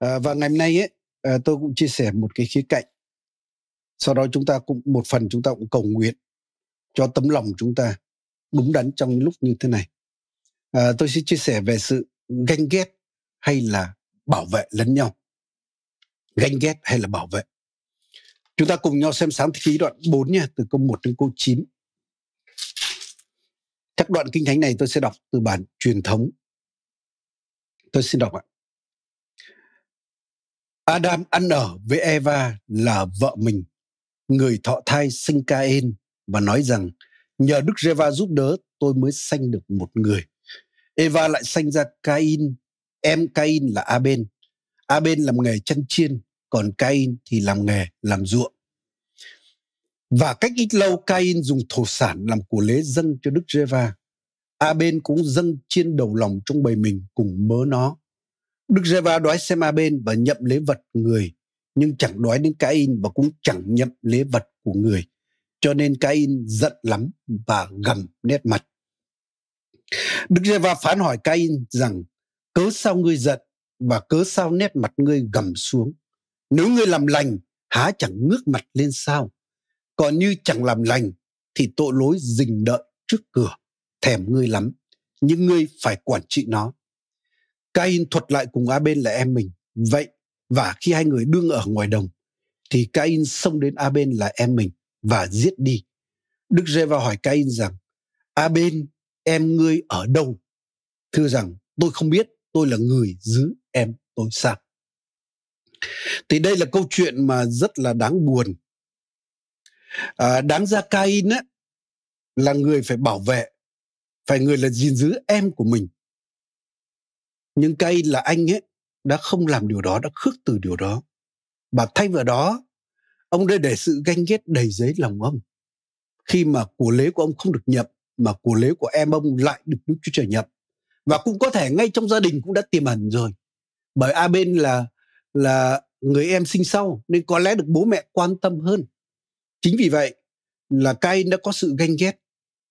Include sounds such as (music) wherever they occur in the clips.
À, và ngày hôm nay ấy, à, tôi cũng chia sẻ một cái khía cạnh. Sau đó chúng ta cũng một phần chúng ta cũng cầu nguyện cho tấm lòng chúng ta đúng đắn trong lúc như thế này. À, tôi sẽ chia sẻ về sự ganh ghét hay là bảo vệ lẫn nhau. Ganh ghét hay là bảo vệ. Chúng ta cùng nhau xem sáng thế ký đoạn 4 nha, từ câu 1 đến câu 9. Các đoạn kinh thánh này tôi sẽ đọc từ bản truyền thống. Tôi xin đọc ạ. Adam ăn ở với Eva là vợ mình, người thọ thai sinh Cain và nói rằng nhờ Đức Reva giúp đỡ tôi mới sanh được một người. Eva lại sanh ra Cain, em Cain là Aben. Aben làm nghề chăn chiên, còn Cain thì làm nghề làm ruộng. Và cách ít lâu Cain dùng thổ sản làm của lễ dâng cho Đức Reva. Aben cũng dâng chiên đầu lòng trong bầy mình cùng mớ nó. Đức Giê-va đói xem A-bên và nhậm lễ vật người, nhưng chẳng đói đến Cain và cũng chẳng nhậm lễ vật của người. Cho nên Cain giận lắm và gầm nét mặt. Đức Giê-va phán hỏi Cain rằng, cớ sao ngươi giận và cớ sao nét mặt ngươi gầm xuống? Nếu ngươi làm lành, há chẳng ngước mặt lên sao? Còn như chẳng làm lành, thì tội lỗi rình đợi trước cửa, thèm ngươi lắm, nhưng ngươi phải quản trị nó Cain thuật lại cùng Abel là em mình. Vậy và khi hai người đương ở ngoài đồng thì Cain xông đến Abel là em mình và giết đi. Đức giê va hỏi Cain rằng Abel em ngươi ở đâu? Thưa rằng tôi không biết tôi là người giữ em tôi sao? Thì đây là câu chuyện mà rất là đáng buồn. À, đáng ra Cain á, là người phải bảo vệ, phải người là gìn giữ em của mình nhưng cây là anh ấy đã không làm điều đó, đã khước từ điều đó. Và thay vào đó, ông đã để sự ganh ghét đầy giấy lòng ông. Khi mà của lễ của ông không được nhập, mà của lễ của em ông lại được Đức Chúa Trời nhập. Và cũng có thể ngay trong gia đình cũng đã tiềm ẩn rồi. Bởi a bên là là người em sinh sau, nên có lẽ được bố mẹ quan tâm hơn. Chính vì vậy là Cain đã có sự ganh ghét,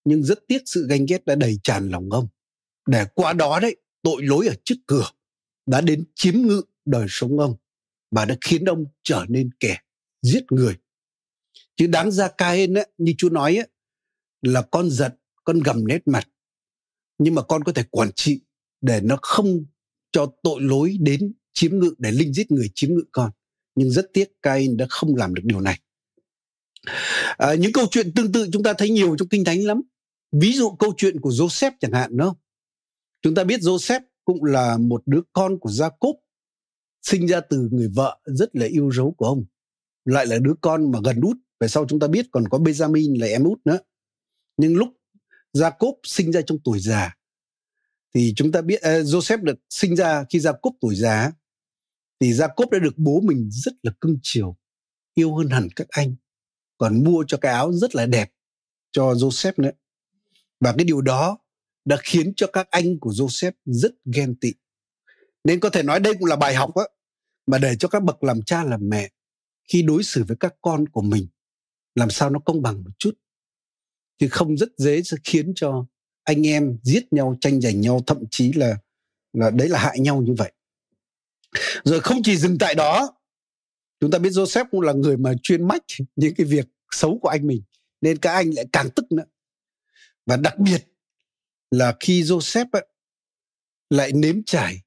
nhưng rất tiếc sự ganh ghét đã đầy tràn lòng ông. Để qua đó đấy tội lỗi ở trước cửa đã đến chiếm ngự đời sống ông và đã khiến ông trở nên kẻ giết người. Chứ đáng ra Cain á, như Chúa nói á, là con giận, con gầm nét mặt. Nhưng mà con có thể quản trị để nó không cho tội lỗi đến chiếm ngự để linh giết người chiếm ngự con. Nhưng rất tiếc Cain đã không làm được điều này. À, những câu chuyện tương tự chúng ta thấy nhiều trong Kinh Thánh lắm. Ví dụ câu chuyện của Joseph chẳng hạn đúng không? Chúng ta biết Joseph cũng là một đứa con của Jacob sinh ra từ người vợ rất là yêu dấu của ông lại là đứa con mà gần út. Về sau chúng ta biết còn có Benjamin là em út nữa. Nhưng lúc Jacob sinh ra trong tuổi già thì chúng ta biết uh, Joseph được sinh ra khi Jacob tuổi già thì Jacob đã được bố mình rất là cưng chiều yêu hơn hẳn các anh còn mua cho cái áo rất là đẹp cho Joseph nữa. Và cái điều đó đã khiến cho các anh của Joseph rất ghen tị. Nên có thể nói đây cũng là bài học á, mà để cho các bậc làm cha làm mẹ khi đối xử với các con của mình làm sao nó công bằng một chút. Chứ không rất dễ sẽ khiến cho anh em giết nhau, tranh giành nhau, thậm chí là là đấy là hại nhau như vậy. Rồi không chỉ dừng tại đó, chúng ta biết Joseph cũng là người mà chuyên mách những cái việc xấu của anh mình nên các anh lại càng tức nữa và đặc biệt là khi Joseph ấy, lại nếm trải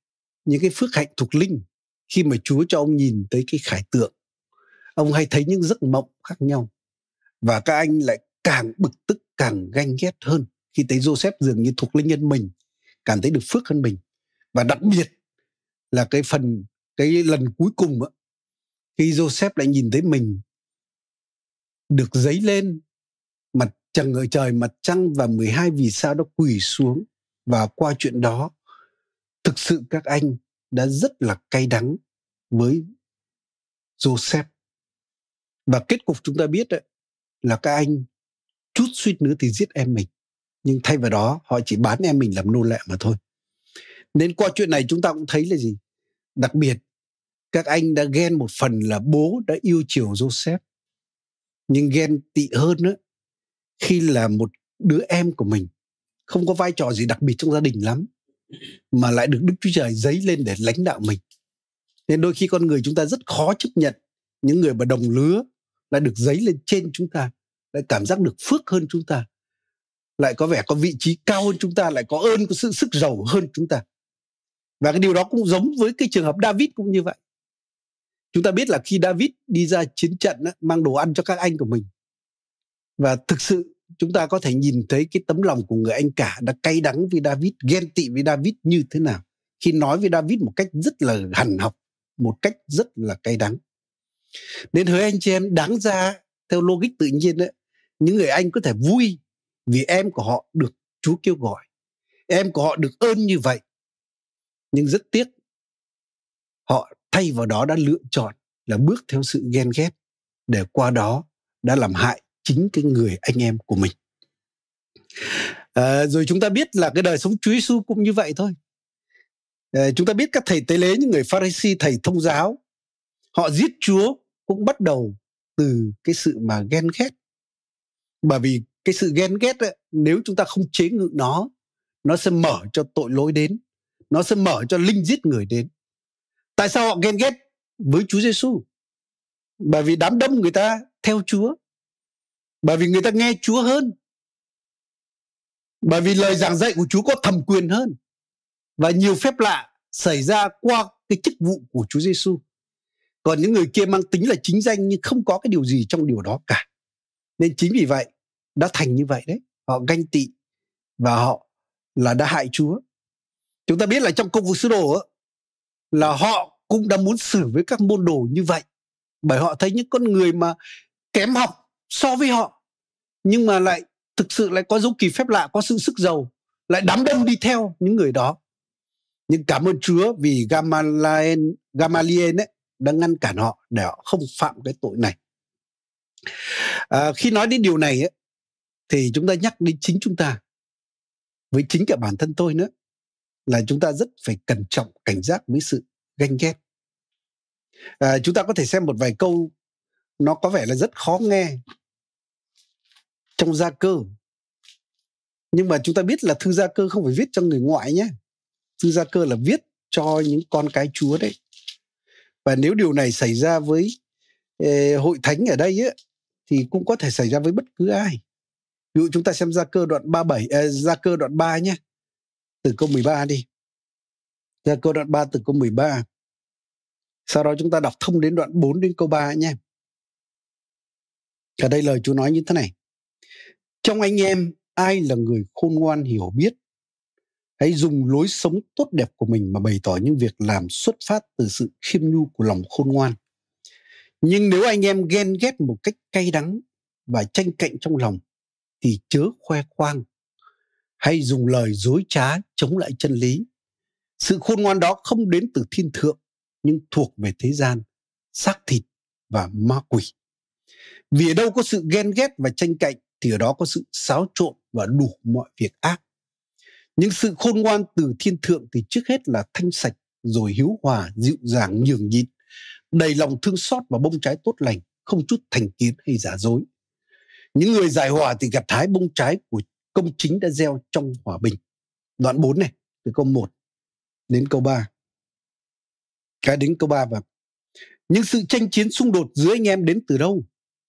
những cái phước hạnh thuộc linh khi mà Chúa cho ông nhìn tới cái khải tượng. Ông hay thấy những giấc mộng khác nhau. Và các anh lại càng bực tức, càng ganh ghét hơn khi thấy Joseph dường như thuộc linh nhân mình, cảm thấy được phước hơn mình. Và đặc biệt là cái phần, cái lần cuối cùng á, khi Joseph lại nhìn thấy mình được giấy lên chẳng ngờ trời mặt trăng và 12 vì sao đó quỳ xuống và qua chuyện đó. Thực sự các anh đã rất là cay đắng với Joseph. Và kết cục chúng ta biết đấy là các anh chút suýt nữa thì giết em mình. Nhưng thay vào đó, họ chỉ bán em mình làm nô lệ mà thôi. Nên qua chuyện này chúng ta cũng thấy là gì? Đặc biệt, các anh đã ghen một phần là bố đã yêu chiều Joseph. Nhưng ghen tị hơn nữa khi là một đứa em của mình, không có vai trò gì đặc biệt trong gia đình lắm, mà lại được Đức Chúa Trời giấy lên để lãnh đạo mình. Nên đôi khi con người chúng ta rất khó chấp nhận những người mà đồng lứa lại được dấy lên trên chúng ta, lại cảm giác được phước hơn chúng ta, lại có vẻ có vị trí cao hơn chúng ta, lại có ơn, có sự sức giàu hơn chúng ta. Và cái điều đó cũng giống với cái trường hợp David cũng như vậy. Chúng ta biết là khi David đi ra chiến trận mang đồ ăn cho các anh của mình và thực sự, chúng ta có thể nhìn thấy cái tấm lòng của người anh cả đã cay đắng với David, ghen tị với David như thế nào. Khi nói với David một cách rất là hằn học, một cách rất là cay đắng. Nên hỡi anh chị em, đáng ra, theo logic tự nhiên đấy những người anh có thể vui vì em của họ được Chúa kêu gọi, em của họ được ơn như vậy. Nhưng rất tiếc, họ thay vào đó đã lựa chọn là bước theo sự ghen ghét để qua đó đã làm hại chính cái người anh em của mình. À, rồi chúng ta biết là cái đời sống Chúa Giêsu cũng như vậy thôi. À, chúng ta biết các thầy tế lễ những người Pharisee thầy thông giáo họ giết Chúa cũng bắt đầu từ cái sự mà ghen ghét. Bởi vì cái sự ghen ghét ấy, nếu chúng ta không chế ngự nó nó sẽ mở cho tội lỗi đến nó sẽ mở cho linh giết người đến. Tại sao họ ghen ghét với Chúa Giêsu bởi vì đám đông người ta theo Chúa bởi vì người ta nghe Chúa hơn. Bởi vì lời giảng dạy của Chúa có thẩm quyền hơn. Và nhiều phép lạ xảy ra qua cái chức vụ của Chúa Giêsu còn những người kia mang tính là chính danh nhưng không có cái điều gì trong điều đó cả. Nên chính vì vậy đã thành như vậy đấy. Họ ganh tị và họ là đã hại Chúa. Chúng ta biết là trong công vụ sứ đồ ấy, là họ cũng đã muốn xử với các môn đồ như vậy. Bởi họ thấy những con người mà kém học so với họ nhưng mà lại thực sự lại có dấu kỳ phép lạ có sự sức giàu lại đám đông đi theo những người đó. Nhưng cảm ơn Chúa vì Gamaliel, Gamaliel ấy, đã ngăn cản họ để họ không phạm cái tội này. À, khi nói đến điều này ấy, thì chúng ta nhắc đến chính chúng ta với chính cả bản thân tôi nữa là chúng ta rất phải cẩn trọng cảnh giác với sự ganh ghét. À, chúng ta có thể xem một vài câu nó có vẻ là rất khó nghe trong gia cơ. Nhưng mà chúng ta biết là thư gia cơ không phải viết cho người ngoại nhé. Thư gia cơ là viết cho những con cái chúa đấy. Và nếu điều này xảy ra với eh, hội thánh ở đây ấy, thì cũng có thể xảy ra với bất cứ ai. Ví dụ chúng ta xem gia cơ đoạn 37 eh, ờ, gia cơ đoạn 3 nhé. Từ câu 13 đi. Gia cơ đoạn 3 từ câu 13 sau đó chúng ta đọc thông đến đoạn 4 đến câu 3 nhé. Ở đây lời Chúa nói như thế này trong anh em, ai là người khôn ngoan hiểu biết, hãy dùng lối sống tốt đẹp của mình mà bày tỏ những việc làm xuất phát từ sự khiêm nhu của lòng khôn ngoan. Nhưng nếu anh em ghen ghét một cách cay đắng và tranh cạnh trong lòng, thì chớ khoe khoang. Hay dùng lời dối trá chống lại chân lý. Sự khôn ngoan đó không đến từ thiên thượng, nhưng thuộc về thế gian, xác thịt và ma quỷ. Vì ở đâu có sự ghen ghét và tranh cạnh thì ở đó có sự xáo trộn và đủ mọi việc ác. Nhưng sự khôn ngoan từ thiên thượng thì trước hết là thanh sạch rồi hiếu hòa, dịu dàng, nhường nhịn, đầy lòng thương xót và bông trái tốt lành, không chút thành kiến hay giả dối. Những người giải hòa thì gặt hái bông trái của công chính đã gieo trong hòa bình. Đoạn 4 này, từ câu 1 đến câu 3 cái đến câu 3 và những sự tranh chiến xung đột giữa anh em đến từ đâu?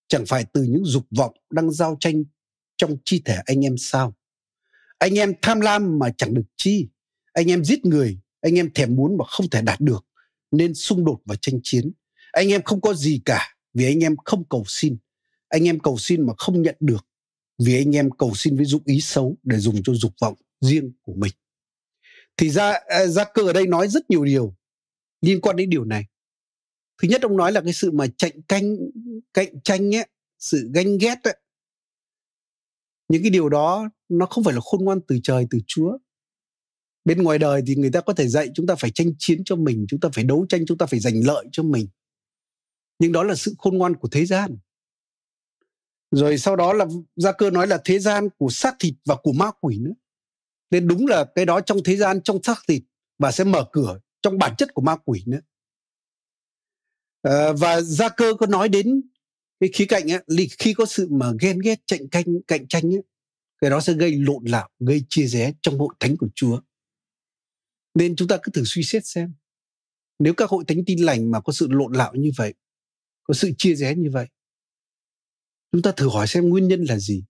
Chẳng phải từ những dục vọng đang giao tranh trong chi thể anh em sao? Anh em tham lam mà chẳng được chi. Anh em giết người, anh em thèm muốn mà không thể đạt được, nên xung đột và tranh chiến. Anh em không có gì cả vì anh em không cầu xin. Anh em cầu xin mà không nhận được vì anh em cầu xin với dụng ý xấu để dùng cho dục vọng riêng của mình. Thì ra à, gia cơ ở đây nói rất nhiều điều liên quan đến điều này. Thứ nhất, ông nói là cái sự mà cạnh canh cạnh tranh ấy sự ganh ghét ấy. Những cái điều đó nó không phải là khôn ngoan từ trời từ chúa. Bên ngoài đời thì người ta có thể dạy chúng ta phải tranh chiến cho mình chúng ta phải đấu tranh chúng ta phải giành lợi cho mình. Nhưng đó là sự khôn ngoan của thế gian. Rồi sau đó là gia cơ nói là thế gian của xác thịt và của ma quỷ nữa. Nên đúng là cái đó trong thế gian trong xác thịt và sẽ mở cửa trong bản chất của ma quỷ nữa. À, và gia cơ có nói đến cái khía cạnh ấy, khi có sự mà ghen ghét cạnh tranh cạnh tranh ấy, cái đó sẽ gây lộn lạo gây chia rẽ trong hội thánh của chúa. Nên chúng ta cứ thử suy xét xem nếu các hội thánh tin lành mà có sự lộn lạo như vậy có sự chia rẽ như vậy chúng ta thử hỏi xem nguyên nhân là gì.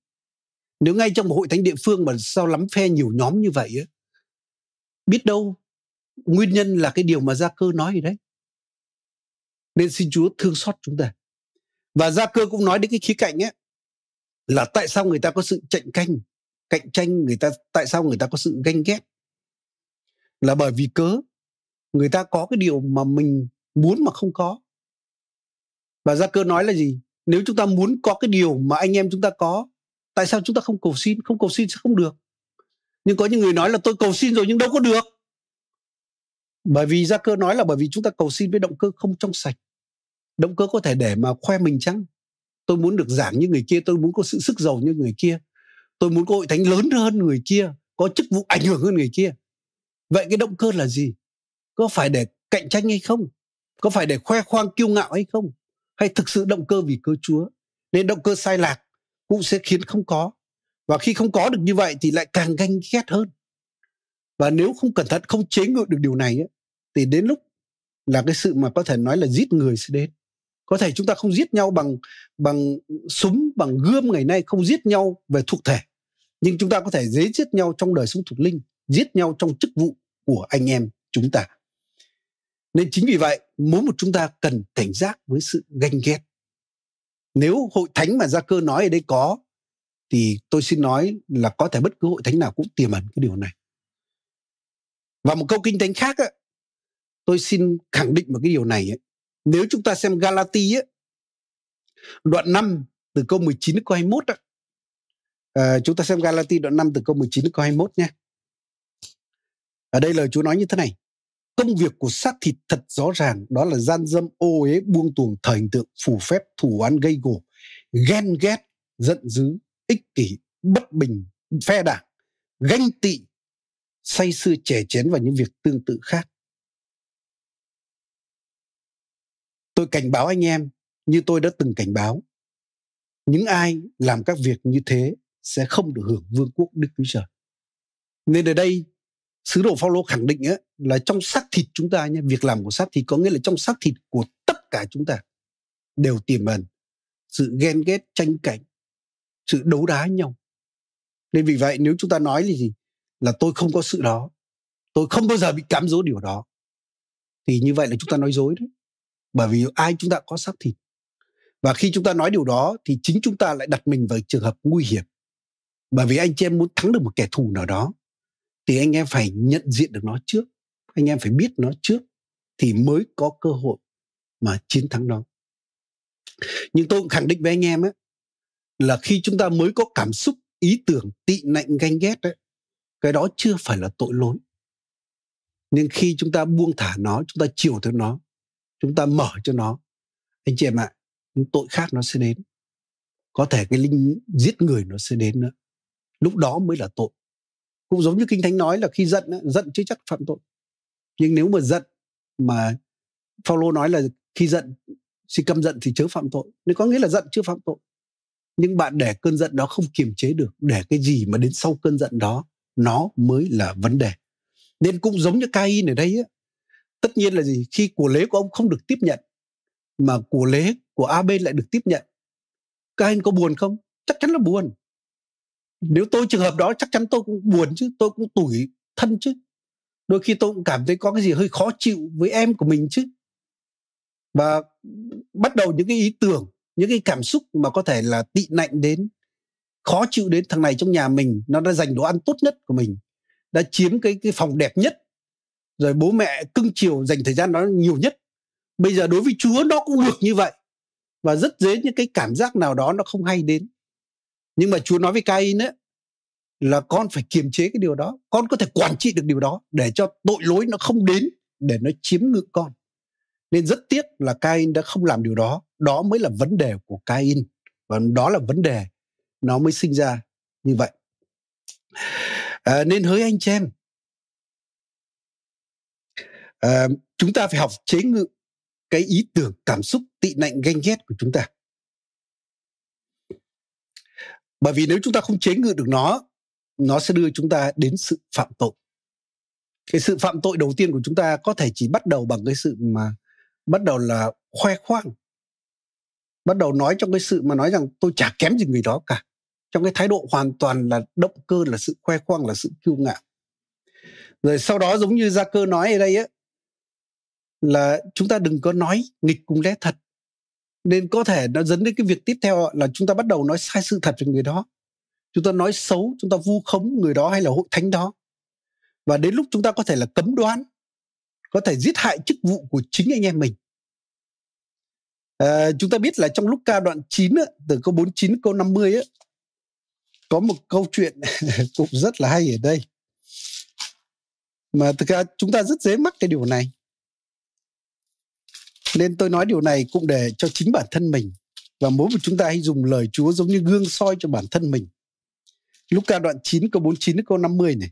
Nếu ngay trong một hội thánh địa phương mà sao lắm phe nhiều nhóm như vậy á biết đâu nguyên nhân là cái điều mà gia cơ nói đấy. Nên xin chúa thương xót chúng ta và gia cơ cũng nói đến cái khía cạnh ấy, là tại sao người ta có sự cạnh tranh cạnh tranh, người ta, tại sao người ta có sự ganh ghét? Là bởi vì cớ? Người ta có cái điều mà mình muốn mà không có. Và gia cơ nói là gì? Nếu chúng ta muốn có cái điều mà anh em chúng ta có, tại sao chúng ta không cầu xin? Không cầu xin sẽ không được. Nhưng có những người nói là tôi cầu xin rồi nhưng đâu có được. Bởi vì gia cơ nói là bởi vì chúng ta cầu xin với động cơ không trong sạch động cơ có thể để mà khoe mình chăng? Tôi muốn được giảng như người kia tôi muốn có sự sức giàu như người kia. Tôi muốn có hội thánh lớn hơn người kia có chức vụ ảnh hưởng hơn người kia. Vậy cái động cơ là gì? Có phải để cạnh tranh hay không? Có phải để khoe khoang kiêu ngạo hay không? Hay thực sự động cơ vì cơ chúa? Nên động cơ sai lạc cũng sẽ khiến không có. Và khi không có được như vậy thì lại càng ganh ghét hơn. Và nếu không cẩn thận không chế ngự được điều này ấy, thì đến lúc là cái sự mà có thể nói là giết người sẽ đến có thể chúng ta không giết nhau bằng bằng súng bằng gươm ngày nay không giết nhau về thuộc thể. Nhưng chúng ta có thể dễ giết nhau trong đời sống thuộc linh giết nhau trong chức vụ của anh em chúng ta. Nên chính vì vậy mỗi một chúng ta cần cảnh giác với sự ganh ghét. Nếu hội thánh mà gia cơ nói ở đây có thì tôi xin nói là có thể bất cứ hội thánh nào cũng tiềm ẩn cái điều này. Và một câu kinh thánh khác á, tôi xin khẳng định một cái điều này ấy nếu chúng ta xem Galati ấy, đoạn 5 từ câu 19 đến câu 21 á, à, chúng ta xem Galati đoạn 5 từ câu 19 đến câu 21 nhé ở đây lời Chúa nói như thế này. Công việc của xác thịt thật rõ ràng đó là gian dâm ô uế buông tuồng thờ hình tượng phủ phép thủ án gây gổ ghen ghét giận dữ ích kỷ bất bình phe đảng ganh tị say sưa chè chén và những việc tương tự khác. Tôi cảnh báo anh em như tôi đã từng cảnh báo. Những ai làm các việc như thế sẽ không được hưởng vương quốc đức chúa trời. Nên ở đây sứ đồ Phaolô khẳng định ấy, là trong xác thịt chúng ta nhé việc làm của xác thịt có nghĩa là trong xác thịt của tất cả chúng ta đều tiềm ẩn sự ghen ghét tranh cạnh sự đấu đá nhau. Nên vì vậy nếu chúng ta nói là gì? Là tôi không có sự đó. Tôi không bao giờ bị cám dỗ điều đó. Thì như vậy là chúng ta nói dối đấy bởi vì ai chúng ta có xác thịt. Và khi chúng ta nói điều đó thì chính chúng ta lại đặt mình vào trường hợp nguy hiểm. Bởi vì anh chị em muốn thắng được một kẻ thù nào đó, thì anh em phải nhận diện được nó trước, anh em phải biết nó trước, thì mới có cơ hội mà chiến thắng nó. Nhưng tôi cũng khẳng định với anh em ấy là khi chúng ta mới có cảm xúc, ý tưởng, tị nạnh, ganh ghét ấy cái đó chưa phải là tội lỗi. Nhưng khi chúng ta buông thả nó, chúng ta chiều theo nó chúng ta mở cho nó. Anh chị em ạ, những tội khác nó sẽ đến. Có thể cái linh giết người nó sẽ đến nữa. Lúc đó mới là tội. Cũng giống như kinh thánh nói là khi giận giận chưa chắc phạm tội. Nhưng nếu mà giận mà Phaolô nói là khi giận khi căm giận thì chớ phạm tội. Nên có nghĩa là giận chưa phạm tội. Nhưng bạn để cơn giận đó không kiềm chế được, để cái gì mà đến sau cơn giận đó, nó mới là vấn đề. Nên cũng giống như Cain ở đây á tất nhiên là gì? Khi của lễ của ông không được tiếp nhận, mà của lễ của a bên lại được tiếp nhận, các anh có buồn không? Chắc chắn là buồn. Nếu tôi trường hợp đó, chắc chắn tôi cũng buồn chứ, tôi cũng tủi thân chứ. Đôi khi tôi cũng cảm thấy có cái gì hơi khó chịu với em của mình chứ. Và bắt đầu những cái ý tưởng, những cái cảm xúc mà có thể là tị nạnh đến, khó chịu đến thằng này trong nhà mình, nó đã dành đồ ăn tốt nhất của mình, đã chiếm cái cái phòng đẹp nhất rồi bố mẹ cưng chiều dành thời gian đó nhiều nhất. Bây giờ đối với chúa nó cũng được như vậy. Và rất dễ những cái cảm giác nào đó nó không hay đến. Nhưng mà chúa nói với Cain ấy là con phải kiềm chế cái điều đó. Con có thể quản trị được điều đó để cho tội lỗi nó không đến để nó chiếm ngự con. Nên rất tiếc là Cain đã không làm điều đó. Đó mới là vấn đề của Cain. Và đó là vấn đề nó mới sinh ra như vậy. À, nên hỡi anh chị em à, chúng ta phải học chế ngự cái ý tưởng cảm xúc tị nạnh ganh ghét của chúng ta. Bởi vì nếu chúng ta không chế ngự được nó nó sẽ đưa chúng ta đến sự phạm tội. Cái sự phạm tội đầu tiên của chúng ta có thể chỉ bắt đầu bằng cái sự mà bắt đầu là khoe khoang. Bắt đầu nói trong cái sự mà nói rằng tôi chả kém gì người đó cả. Trong cái thái độ hoàn toàn là động cơ là sự khoe khoang là sự kiêu ngạo. Rồi sau đó giống như gia cơ nói ở đây á là chúng ta đừng có nói nghịch cùng lẽ thật. Nên có thể nó dẫn đến cái việc tiếp theo là chúng ta bắt đầu nói sai sự thật về người đó. Chúng ta nói xấu chúng ta vu khống người đó hay là hội thánh đó. Và đến lúc chúng ta có thể là cấm đoán có thể giết hại chức vụ của chính anh em mình. À, chúng ta biết là trong lúc ca đoạn 9 từ câu 49 câu 50 ấy, có một câu chuyện (laughs) cũng rất là hay ở đây. Mà thực ra chúng ta rất dễ mắc cái điều này nên tôi nói điều này cũng để cho chính bản thân mình và mỗi một chúng ta hãy dùng lời Chúa giống như gương soi cho bản thân mình. Lúc ca đoạn 9 câu 49 đến câu 50 này.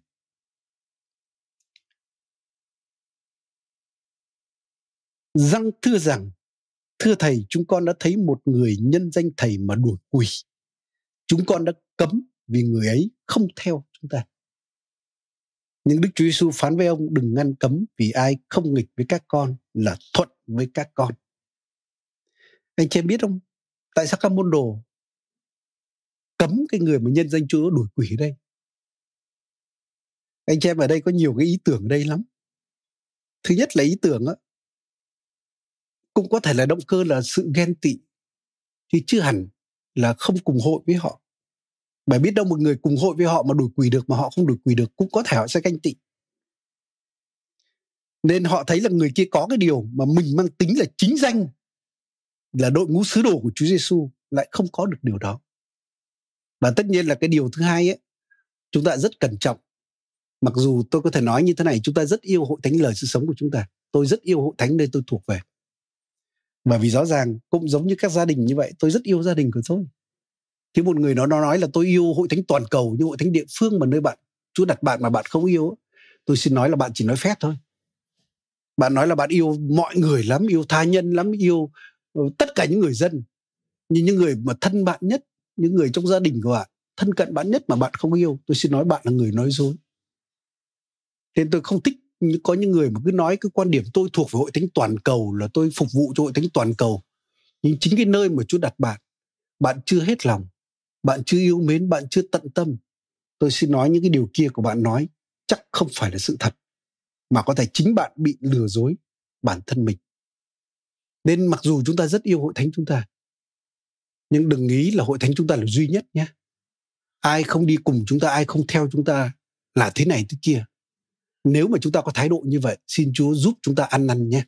Răng thưa rằng, thưa thầy, chúng con đã thấy một người nhân danh thầy mà đuổi quỷ. Chúng con đã cấm vì người ấy không theo chúng ta. Nhưng Đức Chúa Giêsu phán với ông đừng ngăn cấm vì ai không nghịch với các con là thuận với các con. Anh chị em biết không? Tại sao các môn đồ cấm cái người mà nhân danh Chúa đuổi quỷ đây? Anh chị em ở đây có nhiều cái ý tưởng ở đây lắm. Thứ nhất là ý tưởng á, cũng có thể là động cơ là sự ghen tị chứ chưa hẳn là không cùng hội với họ bởi biết đâu một người cùng hội với họ mà đuổi quỷ được mà họ không đuổi quỷ được cũng có thể họ sẽ ganh tị nên họ thấy là người kia có cái điều mà mình mang tính là chính danh là đội ngũ sứ đồ của Chúa Giêsu lại không có được điều đó. Và tất nhiên là cái điều thứ hai ấy, chúng ta rất cẩn trọng. Mặc dù tôi có thể nói như thế này, chúng ta rất yêu hội thánh lời sự sống của chúng ta. Tôi rất yêu hội thánh nơi tôi thuộc về. Bởi vì rõ ràng cũng giống như các gia đình như vậy, tôi rất yêu gia đình của tôi. Thế một người nó nó nói là tôi yêu hội thánh toàn cầu, nhưng hội thánh địa phương mà nơi bạn, Chúa đặt bạn mà bạn không yêu tôi xin nói là bạn chỉ nói phép thôi bạn nói là bạn yêu mọi người lắm, yêu tha nhân lắm, yêu ờ, tất cả những người dân. Nhưng những người mà thân bạn nhất, những người trong gia đình của bạn, thân cận bạn nhất mà bạn không yêu, tôi xin nói bạn là người nói dối. Nên tôi không thích có những người mà cứ nói cái quan điểm tôi thuộc về hội thánh toàn cầu, là tôi phục vụ cho hội thánh toàn cầu. Nhưng chính cái nơi mà Chúa đặt bạn bạn chưa hết lòng, bạn chưa yêu mến, bạn chưa tận tâm. Tôi xin nói những cái điều kia của bạn nói, chắc không phải là sự thật mà có thể chính bạn bị lừa dối bản thân mình. Nên mặc dù chúng ta rất yêu hội thánh chúng ta nhưng đừng nghĩ là hội thánh chúng ta là duy nhất nhé. Ai không đi cùng chúng ta ai không theo chúng ta là thế này thế kia. Nếu mà chúng ta có thái độ như vậy xin chúa giúp chúng ta ăn năn nhé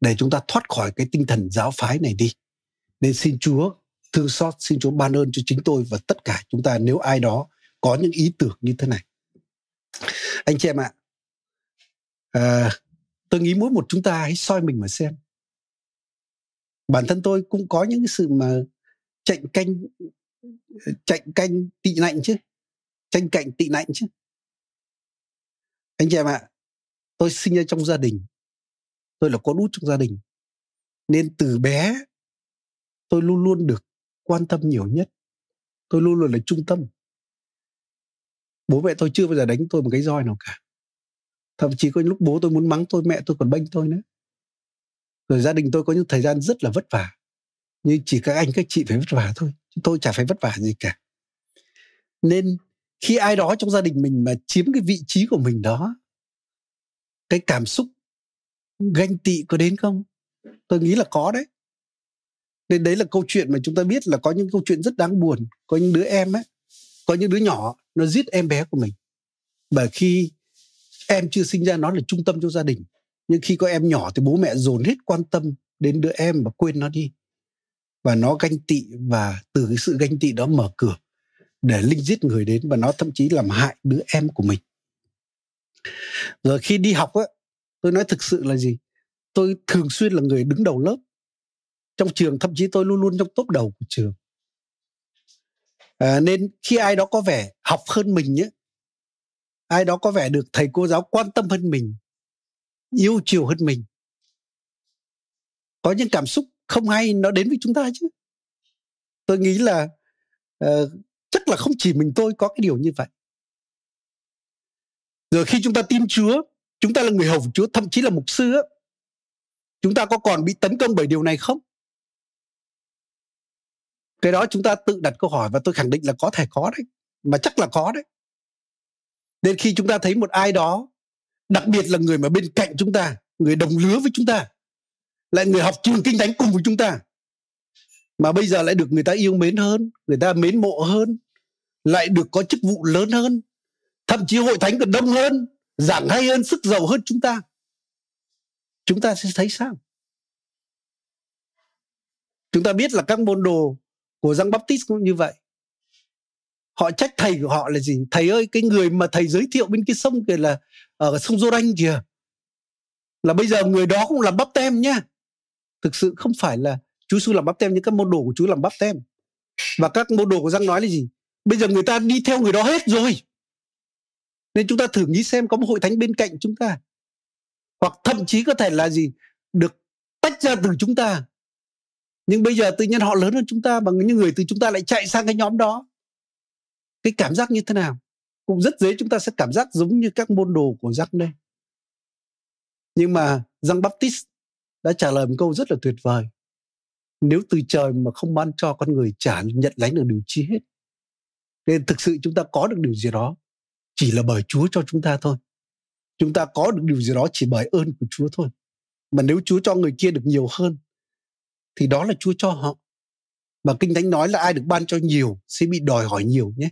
để chúng ta thoát khỏi cái tinh thần giáo phái này đi. Nên xin chúa thương xót xin Chúa ban ơn cho chính tôi và tất cả chúng ta nếu ai đó có những ý tưởng như thế này. Anh chị em ạ, à, Ờ, tôi nghĩ mỗi một chúng ta hãy soi mình mà xem. Bản thân tôi cũng có những cái sự mà chạy canh chạy canh tị nạnh chứ, tranh cạnh tị nạnh chứ. Anh chị em ạ, tôi sinh ra trong gia đình, tôi là con út trong gia đình, nên từ bé tôi luôn luôn được quan tâm nhiều nhất. Tôi luôn luôn là trung tâm. Bố mẹ tôi chưa bao giờ đánh tôi một cái roi nào cả thậm chí có những lúc bố tôi muốn mắng tôi, mẹ tôi còn bênh tôi nữa. Rồi gia đình tôi có những thời gian rất là vất vả, nhưng chỉ các anh, các chị phải vất vả thôi tôi chả phải vất vả gì cả. Nên khi ai đó trong gia đình mình mà chiếm cái vị trí của mình đó, cái cảm xúc ganh tị có đến không? Tôi nghĩ là có đấy. Nên đấy là câu chuyện mà chúng ta biết là có những câu chuyện rất đáng buồn. Có những đứa em ấy có những đứa nhỏ, nó giết em bé của mình. Bởi khi em chưa sinh ra nó là trung tâm cho gia đình. Nhưng khi có em nhỏ thì bố mẹ dồn hết quan tâm đến đứa em và quên nó đi. Và nó ganh tị và từ cái sự ganh tị đó mở cửa để linh giết người đến và nó thậm chí làm hại đứa em của mình. Rồi khi đi học á tôi nói thực sự là gì? Tôi thường xuyên là người đứng đầu lớp. Trong trường thậm chí tôi luôn luôn trong top đầu của trường. À, nên khi ai đó có vẻ học hơn mình nhé ai đó có vẻ được thầy cô giáo quan tâm hơn mình yêu chiều hơn mình có những cảm xúc không hay nó đến với chúng ta chứ tôi nghĩ là uh, chắc là không chỉ mình tôi có cái điều như vậy rồi khi chúng ta tin chúa chúng ta là người hầu Chúa, thậm chí là mục sư á, chúng ta có còn bị tấn công bởi điều này không? Cái đó chúng ta tự đặt câu hỏi và tôi khẳng định là có thể có đấy, mà chắc là có đấy. Nên khi chúng ta thấy một ai đó, đặc biệt là người mà bên cạnh chúng ta, người đồng lứa với chúng ta, lại người học trường kinh thánh cùng với chúng ta, mà bây giờ lại được người ta yêu mến hơn, người ta mến mộ hơn, lại được có chức vụ lớn hơn, thậm chí hội thánh còn đông hơn, giảng hay hơn, sức giàu hơn chúng ta. Chúng ta sẽ thấy sao? Chúng ta biết là các môn đồ của Giăng Baptist cũng như vậy. Họ trách thầy của họ là gì? Thầy ơi, cái người mà thầy giới thiệu bên cái sông kìa là ở sông Giô-đanh kìa. Là bây giờ người đó cũng làm bắp tem nhá. Thực sự không phải là chú sư làm bắp tem nhưng các môn đồ của chú làm bắp tem. Và các môn đồ của răng nói là gì? Bây giờ người ta đi theo người đó hết rồi. Nên chúng ta thử nghĩ xem có một hội thánh bên cạnh chúng ta. Hoặc thậm chí có thể là gì? Được tách ra từ chúng ta. Nhưng bây giờ tự nhiên họ lớn hơn chúng ta bằng những người từ chúng ta lại chạy sang cái nhóm đó. Cái cảm giác như thế nào? Cũng rất dễ chúng ta sẽ cảm giác giống như các môn đồ của Giăng đây. Nhưng mà Giăng Baptist đã trả lời một câu rất là tuyệt vời. Nếu từ trời mà không ban cho con người trả, nhận lãnh được điều chi hết. Nên thực sự chúng ta có được điều gì đó chỉ là bởi Chúa cho chúng ta thôi. Chúng ta có được điều gì đó chỉ bởi ơn của Chúa thôi. Mà nếu Chúa cho người kia được nhiều hơn, thì đó là Chúa cho họ. Mà Kinh Thánh nói là ai được ban cho nhiều sẽ bị đòi hỏi nhiều nhé.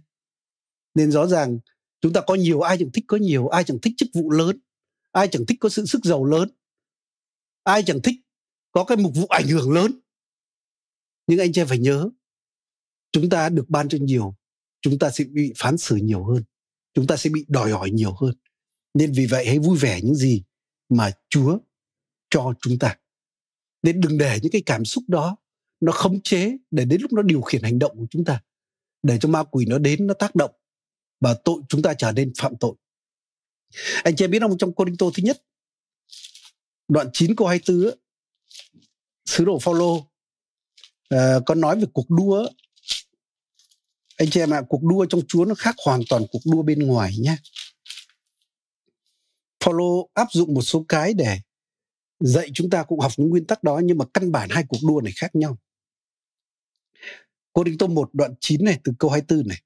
Nên rõ ràng chúng ta có nhiều ai chẳng thích có nhiều, ai chẳng thích chức vụ lớn, ai chẳng thích có sự sức giàu lớn, ai chẳng thích có cái mục vụ ảnh hưởng lớn. Nhưng anh chị phải nhớ, chúng ta được ban cho nhiều, chúng ta sẽ bị phán xử nhiều hơn chúng ta sẽ bị đòi hỏi nhiều hơn. Nên vì vậy hãy vui vẻ những gì mà chúa cho chúng ta. Nên đừng để những cái cảm xúc đó nó khống chế để đến lúc nó điều khiển hành động của chúng ta để cho ma quỷ nó đến nó tác động và tội chúng ta trở nên phạm tội anh chị biết không trong Cô Đinh Tô thứ nhất đoạn 9 câu 24 sứ đồ Phaolô uh, có nói về cuộc đua anh chị em ạ cuộc đua trong Chúa nó khác hoàn toàn cuộc đua bên ngoài nhé Phaolô áp dụng một số cái để dạy chúng ta cũng học những nguyên tắc đó nhưng mà căn bản hai cuộc đua này khác nhau. Cô Đinh Tô 1 đoạn 9 này từ câu 24 này.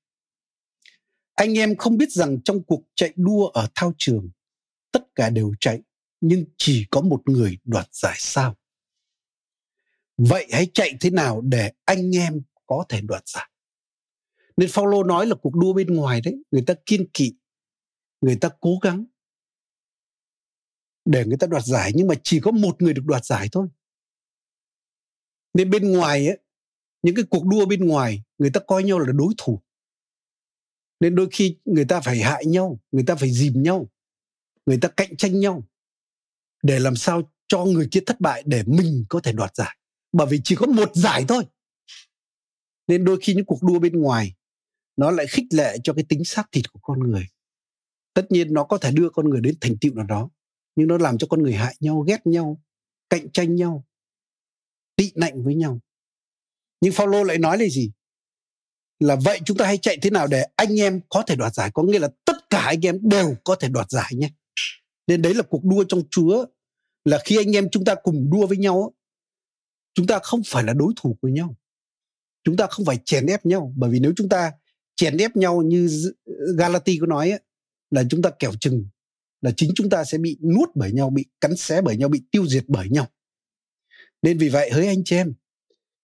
Anh em không biết rằng trong cuộc chạy đua ở thao trường, tất cả đều chạy, nhưng chỉ có một người đoạt giải sao. Vậy hãy chạy thế nào để anh em có thể đoạt giải? nên Phaolô nói là cuộc đua bên ngoài đấy, người ta kiên kỵ, người ta cố gắng để người ta đoạt giải, nhưng mà chỉ có một người được đoạt giải thôi nên bên ngoài ấy, những cái cuộc đua bên ngoài, người ta coi nhau là đối thủ nên đôi khi người ta phải hại nhau, người ta phải dìm nhau, người ta cạnh tranh nhau để làm sao cho người kia thất bại để mình có thể đoạt giải. Bởi vì chỉ có một giải thôi. Nên đôi khi những cuộc đua bên ngoài, nó lại khích lệ cho cái tính xác thịt của con người. Tất nhiên nó có thể đưa con người đến thành tựu nào đó, nhưng nó làm cho con người hại nhau, ghét nhau, cạnh tranh nhau, tị nạnh với nhau. Nhưng Phaolô lại nói là gì? Là vậy chúng ta hãy chạy thế nào để anh em có thể đoạt giải? Có nghĩa là tất cả anh em đều có thể đoạt giải nhé. Nên đấy là cuộc đua trong Chúa là khi anh em chúng ta cùng đua với nhau chúng ta không phải là đối thủ của nhau. Chúng ta không phải chèn ép nhau. Bởi vì nếu chúng ta chèn ép nhau như Galati có nói ấy, là chúng ta kẻo chừng là chính chúng ta sẽ bị nuốt bởi nhau, bị cắn xé bởi nhau, bị tiêu diệt bởi nhau. Nên vì vậy hỡi anh chị em,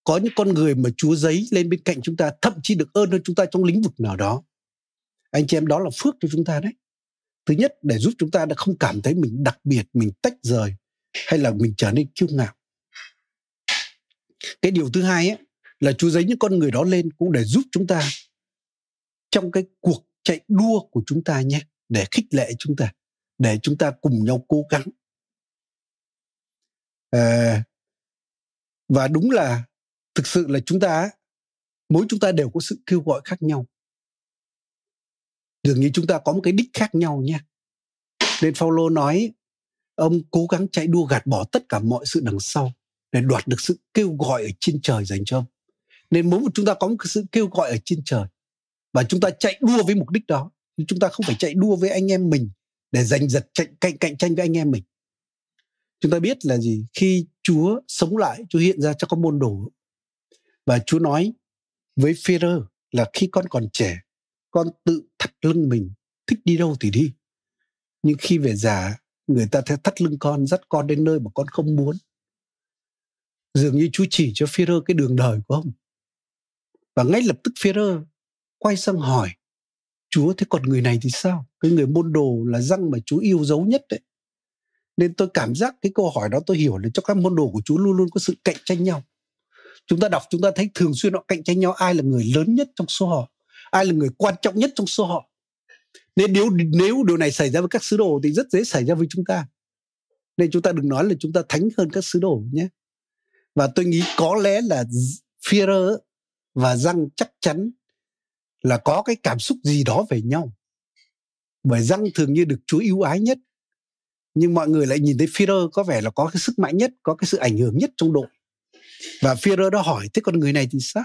có những con người mà Chúa giấy lên bên cạnh chúng ta thậm chí được ơn hơn chúng ta trong lĩnh vực nào đó. Anh chị em đó là phước cho chúng ta đấy. Thứ nhất để giúp chúng ta đã không cảm thấy mình đặc biệt, mình tách rời hay là mình trở nên kiêu ngạo. Cái điều thứ hai ấy, là Chúa giấy những con người đó lên cũng để giúp chúng ta trong cái cuộc chạy đua của chúng ta nhé để khích lệ chúng ta để chúng ta cùng nhau cố gắng à, và đúng là thực sự là chúng ta mỗi chúng ta đều có sự kêu gọi khác nhau. Dường như chúng ta có một cái đích khác nhau nha. Nên Phaolô nói ông cố gắng chạy đua gạt bỏ tất cả mọi sự đằng sau để đoạt được sự kêu gọi ở trên trời dành cho ông. Nên mỗi một chúng ta có một sự kêu gọi ở trên trời và chúng ta chạy đua với mục đích đó. Chúng ta không phải chạy đua với anh em mình để giành giật cạnh, cạnh cạnh tranh với anh em mình. Chúng ta biết là gì? Khi Chúa sống lại Chúa hiện ra cho con môn đồ và Chúa nói với Phêrô là khi con còn trẻ, con tự thắt lưng mình, thích đi đâu thì đi. Nhưng khi về già, người ta sẽ thắt lưng con, dắt con đến nơi mà con không muốn. Dường như Chúa chỉ cho Phêrô cái đường đời của ông. Và ngay lập tức Phêrô quay sang hỏi, Chúa, thế còn người này thì sao? Cái người môn đồ là răng mà Chúa yêu dấu nhất đấy. Nên tôi cảm giác cái câu hỏi đó, tôi hiểu là cho các môn đồ của Chúa luôn luôn có sự cạnh tranh nhau chúng ta đọc, chúng ta thấy thường xuyên họ cạnh tranh nhau ai là người lớn nhất trong số họ, ai là người quan trọng nhất trong số họ. Nên nếu nếu điều này xảy ra với các sứ đồ thì rất dễ xảy ra với chúng ta. Nên chúng ta đừng nói là chúng ta thánh hơn các sứ đồ nhé. Và tôi nghĩ có lẽ là Führer và răng chắc chắn là có cái cảm xúc gì đó về nhau. Bởi răng thường như được Chúa yêu ái nhất, nhưng mọi người lại nhìn thấy Führer có vẻ là có cái sức mạnh nhất, có cái sự ảnh hưởng nhất trong đội và Führer đó hỏi, thế còn người này thì sao?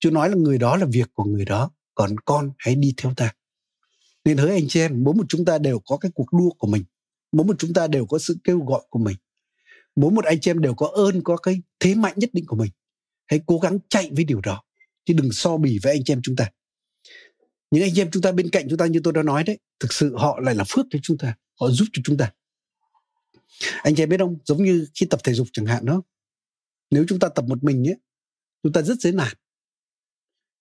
Chúa nói là, người đó là việc của người đó, còn con hãy đi theo ta. Nên hỡi anh chị em mỗi một chúng ta đều có cái cuộc đua của mình mỗi một chúng ta đều có sự kêu gọi của mình mỗi một anh chị em đều có ơn, có cái thế mạnh nhất định của mình. Hãy cố gắng chạy với điều đó, chứ đừng so bì với anh chị em chúng ta. Những anh chị em chúng ta bên cạnh chúng ta như tôi đã nói đấy, thực sự họ lại là phước cho chúng ta, họ giúp cho chúng ta. Anh chị em biết không, giống như khi tập thể dục chẳng hạn đó nếu chúng ta tập một mình nhé chúng ta rất dễ nản.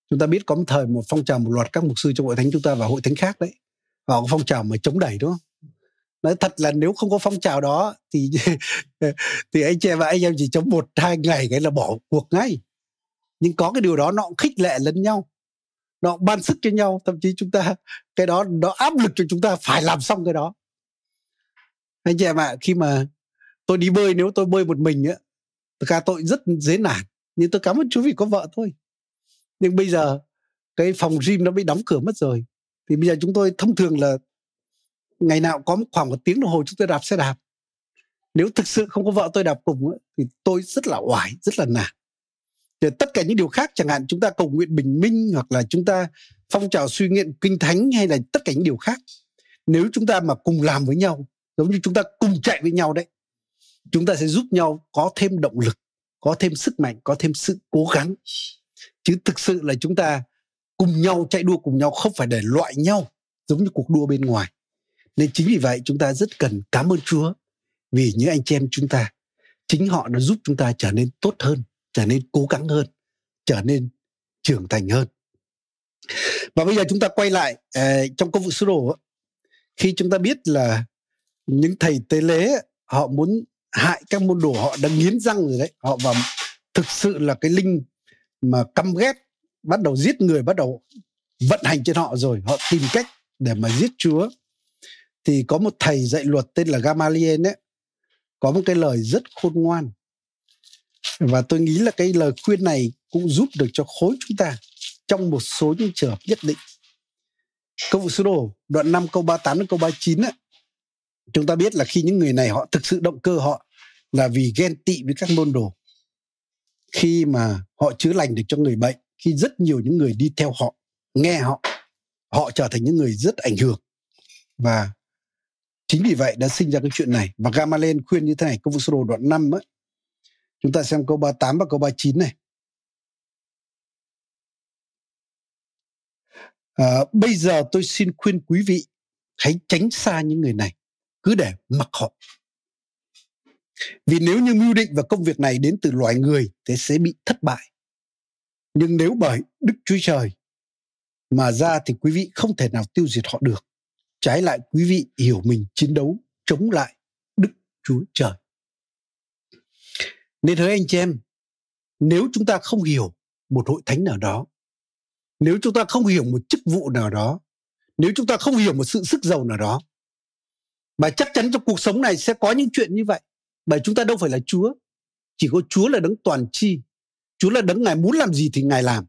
Chúng ta biết có một thời một phong trào một loạt các mục sư trong hội thánh chúng ta và hội thánh khác đấy họ có phong trào mà chống đẩy, đúng không? Nói thật là nếu không có phong trào đó thì (laughs) thì anh chị và anh em chỉ chống một, hai ngày cái là bỏ cuộc ngay. Nhưng có cái điều đó, nó cũng khích lệ lẫn nhau, nó ban sức cho nhau, thậm chí chúng ta, cái đó, nó áp lực cho chúng ta phải làm xong cái đó. Anh chị em ạ, khi mà tôi đi bơi, nếu tôi bơi một mình á thực ra tôi rất dễ nản, nhưng tôi cảm ơn chú vì có vợ thôi. Nhưng bây giờ, cái phòng gym nó bị đóng cửa mất rồi. Thì bây giờ chúng tôi thông thường là ngày nào có khoảng một tiếng đồng hồ chúng tôi đạp xe đạp. Nếu thực sự không có vợ tôi đạp cùng thì tôi rất là oải, rất là nản. Thì tất cả những điều khác chẳng hạn, chúng ta cầu nguyện bình minh hoặc là chúng ta phong trào suy nghiện kinh thánh hay là tất cả những điều khác. Nếu chúng ta mà cùng làm với nhau, giống như chúng ta cùng chạy với nhau đấy chúng ta sẽ giúp nhau có thêm động lực có thêm sức mạnh có thêm sự cố gắng. Chứ thực sự là chúng ta cùng nhau chạy đua cùng nhau không phải để loại nhau giống như cuộc đua bên ngoài. Nên chính vì vậy chúng ta rất cần cảm ơn Chúa. Vì những anh chị em chúng ta chính họ đã giúp chúng ta trở nên tốt hơn trở nên cố gắng hơn trở nên trưởng thành hơn. Và bây giờ chúng ta quay lại uh, trong công vụ sứ đồ. Khi chúng ta biết là những thầy tế lễ họ muốn hại các môn đồ họ đã nghiến răng rồi đấy. Họ vào thực sự là cái linh mà căm ghét bắt đầu giết người bắt đầu vận hành trên họ rồi. Họ tìm cách để mà giết chúa. Thì có một thầy dạy luật tên là Gamaliel ấy có một cái lời rất khôn ngoan. Và tôi nghĩ là cái lời khuyên này cũng giúp được cho khối chúng ta trong một số những trường hợp nhất định. Câu vụ sứ đồ đoạn 5 câu 38 đến câu 39 ấy, chúng ta biết là khi những người này họ thực sự động cơ họ là vì ghen tị với các môn đồ. Khi mà họ chữa lành được cho người bệnh khi rất nhiều những người đi theo họ nghe họ họ trở thành những người rất ảnh hưởng. Và chính vì vậy đã sinh ra cái chuyện này. Và Gamaliel khuyên như thế này câu vụ sơ đồ đoạn 5 ấy. Chúng ta xem câu 38 và câu 39 này. À, bây giờ tôi xin khuyên quý vị hãy tránh xa những người này cứ để mặc họ vì nếu như mưu định và công việc này đến từ loài người thì sẽ bị thất bại. Nhưng nếu bởi Đức Chúa Trời mà ra thì quý vị không thể nào tiêu diệt họ được. Trái lại quý vị hiểu mình chiến đấu chống lại Đức Chúa Trời. Nên hỡi anh chị em, nếu chúng ta không hiểu một hội thánh nào đó, nếu chúng ta không hiểu một chức vụ nào đó, nếu chúng ta không hiểu một sự sức giàu nào đó, và chắc chắn trong cuộc sống này sẽ có những chuyện như vậy bởi chúng ta đâu phải là Chúa. Chỉ có Chúa là đấng toàn chi. Chúa là đấng Ngài muốn làm gì thì Ngài làm.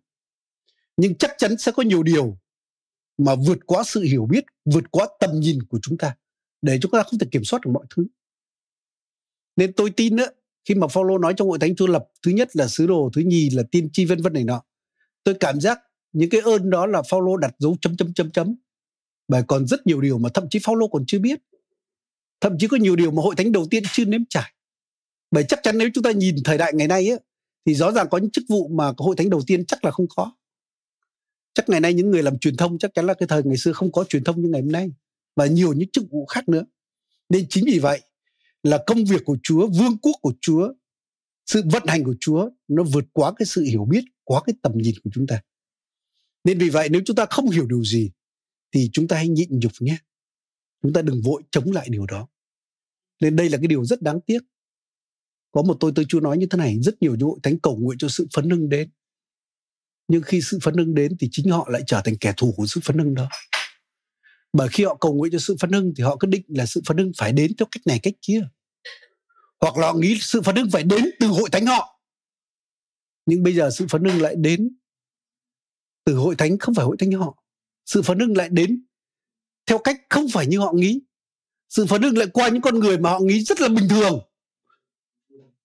Nhưng chắc chắn sẽ có nhiều điều mà vượt quá sự hiểu biết, vượt quá tầm nhìn của chúng ta để chúng ta không thể kiểm soát được mọi thứ. Nên tôi tin đó khi mà Phaolô nói trong hội thánh Chúa lập thứ nhất là sứ đồ, thứ nhì là tiên tri vân vân này nọ. Tôi cảm giác những cái ơn đó là Phaolô đặt dấu chấm chấm chấm chấm bởi còn rất nhiều điều mà thậm chí Phaolô còn chưa biết thậm chí có nhiều điều mà hội thánh đầu tiên chưa nếm trải. Bởi chắc chắn nếu chúng ta nhìn thời đại ngày nay ấy, thì rõ ràng có những chức vụ mà hội thánh đầu tiên chắc là không có. Chắc ngày nay những người làm truyền thông chắc chắn là cái thời ngày xưa không có truyền thông như ngày hôm nay và nhiều những chức vụ khác nữa. Nên chính vì vậy là công việc của Chúa vương quốc của Chúa sự vận hành của Chúa nó vượt quá cái sự hiểu biết quá cái tầm nhìn của chúng ta. Nên vì vậy nếu chúng ta không hiểu điều gì thì chúng ta hãy nhịn nhục nhé chúng ta đừng vội chống lại điều đó. Nên đây là cái điều rất đáng tiếc. Có một tôi tôi chưa nói như thế này, rất nhiều những hội thánh cầu nguyện cho sự phấn hưng đến. Nhưng khi sự phấn hưng đến thì chính họ lại trở thành kẻ thù của sự phấn hưng đó. Bởi khi họ cầu nguyện cho sự phấn hưng thì họ quyết định là sự phấn hưng phải đến theo cách này, cách kia. Hoặc là họ nghĩ sự phấn hưng phải đến từ hội thánh họ. Nhưng bây giờ sự phấn hưng lại đến từ hội thánh, không phải hội thánh họ. Sự phấn hưng lại đến theo cách không phải như họ nghĩ. Sự phấn hưng lại qua những con người mà họ nghĩ rất là bình thường.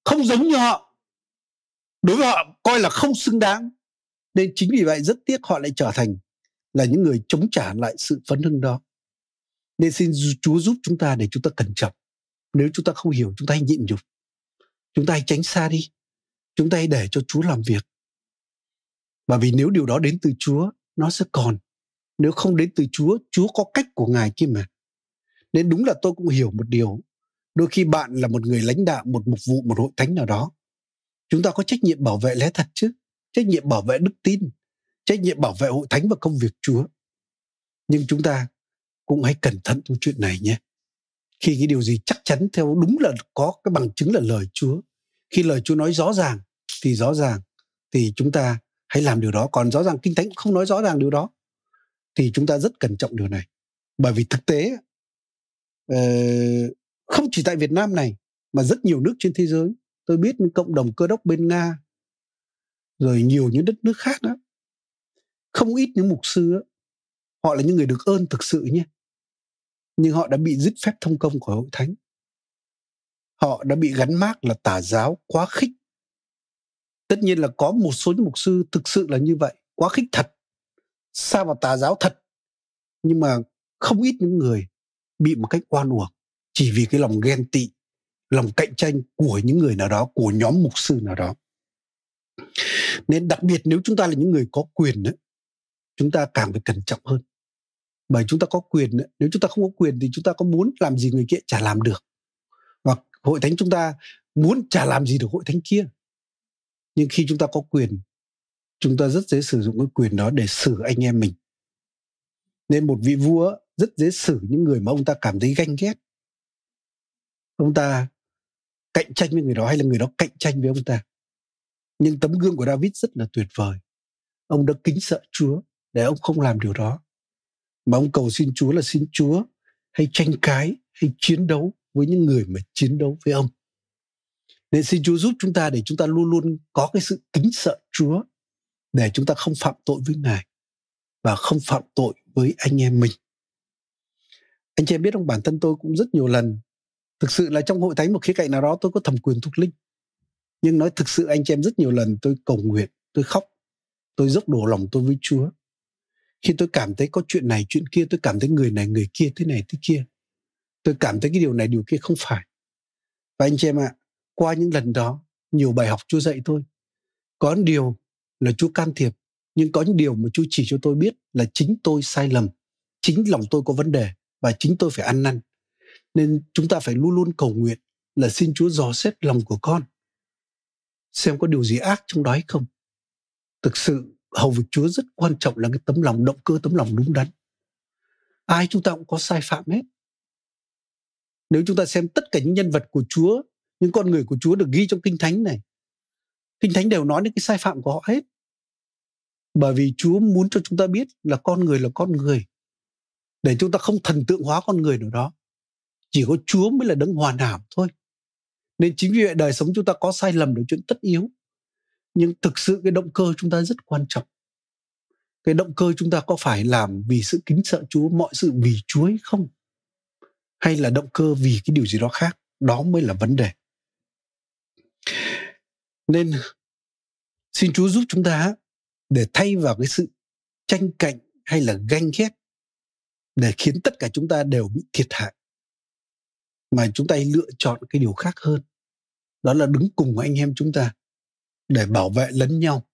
Không giống như họ. Đối với họ, coi là không xứng đáng. Nên chính vì vậy rất tiếc họ lại trở thành là những người chống trả lại sự phấn hưng đó. Nên xin Chúa giúp chúng ta để chúng ta cẩn trọng. Nếu chúng ta không hiểu, chúng ta hãy nhịn nhục. Chúng ta hãy tránh xa đi. Chúng ta hãy để cho Chúa làm việc. Và vì nếu điều đó đến từ Chúa, nó sẽ còn nếu không đến từ Chúa Chúa có cách của Ngài kia mà. Nên đúng là tôi cũng hiểu một điều. Đôi khi bạn là một người lãnh đạo một mục vụ, một hội thánh nào đó. Chúng ta có trách nhiệm bảo vệ lẽ thật chứ. Trách nhiệm bảo vệ đức tin. Trách nhiệm bảo vệ hội thánh và công việc chúa. Nhưng chúng ta cũng hãy cẩn thận trong chuyện này nhé. Khi cái điều gì chắc chắn theo đúng là có cái bằng chứng là lời chúa. Khi lời chúa nói rõ ràng thì rõ ràng. Thì chúng ta hãy làm điều đó. Còn rõ ràng kinh thánh không nói rõ ràng điều đó thì chúng ta rất cẩn trọng điều này. Bởi vì thực tế ờ, không chỉ tại Việt Nam này mà rất nhiều nước trên thế giới. Tôi biết cộng đồng cơ đốc bên Nga rồi nhiều những đất nước khác đó không ít những mục sư đó, họ là những người được ơn thực sự nhé. Nhưng họ đã bị dứt phép thông công của hội thánh. Họ đã bị gắn mác là tà giáo quá khích. Tất nhiên là có một số những mục sư thực sự là như vậy quá khích thật xa vào tà giáo thật? Nhưng mà không ít những người bị một cách oan uổng chỉ vì cái lòng ghen tị lòng cạnh tranh của những người nào đó của nhóm mục sư nào đó. Nên đặc biệt nếu chúng ta là những người có quyền ấy, chúng ta càng phải cẩn trọng hơn. Bởi chúng ta có quyền ấy, nếu chúng ta không có quyền thì chúng ta có muốn làm gì người kia chả làm được. Hoặc hội thánh chúng ta muốn chả làm gì được hội thánh kia. Nhưng khi chúng ta có quyền chúng ta rất dễ sử dụng cái quyền đó để xử anh em mình. Nên một vị vua rất dễ xử những người mà ông ta cảm thấy ganh ghét. Ông ta cạnh tranh với người đó hay là người đó cạnh tranh với ông ta. Nhưng tấm gương của David rất là tuyệt vời. Ông đã kính sợ Chúa để ông không làm điều đó. Mà ông cầu xin Chúa là xin Chúa hay tranh cái hay chiến đấu với những người mà chiến đấu với ông. Nên xin Chúa giúp chúng ta để chúng ta luôn luôn có cái sự kính sợ Chúa để chúng ta không phạm tội với Ngài và không phạm tội với anh em mình. Anh chị em biết không, bản thân tôi cũng rất nhiều lần thực sự là trong hội thánh một khía cạnh nào đó tôi có thẩm quyền thuộc linh. Nhưng nói thực sự anh chị em rất nhiều lần tôi cầu nguyện tôi khóc tôi dốc đổ lòng tôi với chúa. Khi tôi cảm thấy có chuyện này chuyện kia tôi cảm thấy người này người kia thế này thế kia. Tôi cảm thấy cái điều này điều kia không phải. Và anh chị em ạ à, qua những lần đó nhiều bài học chúa dạy tôi. Có điều là chúa can thiệp nhưng có những điều mà chúa chỉ cho tôi biết là chính tôi sai lầm chính lòng tôi có vấn đề và chính tôi phải ăn năn nên chúng ta phải luôn luôn cầu nguyện là xin Chúa dò xét lòng của con. Xem có điều gì ác trong đó hay không. Thực sự hầu việc Chúa rất quan trọng là cái tấm lòng động cơ tấm lòng đúng đắn. Ai chúng ta cũng có sai phạm hết. Nếu chúng ta xem tất cả những nhân vật của Chúa, những con người của Chúa được ghi trong Kinh Thánh này, Kinh Thánh đều nói đến cái sai phạm của họ hết. Bởi vì Chúa muốn cho chúng ta biết là con người là con người. Để chúng ta không thần tượng hóa con người nào đó chỉ có Chúa mới là đấng hoàn hảo thôi. Nên chính vì vậy đời sống chúng ta có sai lầm là chuyện tất yếu. Nhưng thực sự cái động cơ chúng ta rất quan trọng. Cái động cơ chúng ta có phải làm vì sự kính sợ Chúa, mọi sự vì Chúa hay không? Hay là động cơ vì cái điều gì đó khác? Đó mới là vấn đề. Nên, xin Chúa giúp chúng ta để thay vào cái sự tranh cạnh hay là ganh ghét để khiến tất cả chúng ta đều bị thiệt hại. Mà chúng ta lựa chọn cái điều khác hơn. Đó là đứng cùng anh em chúng ta để bảo vệ lẫn nhau.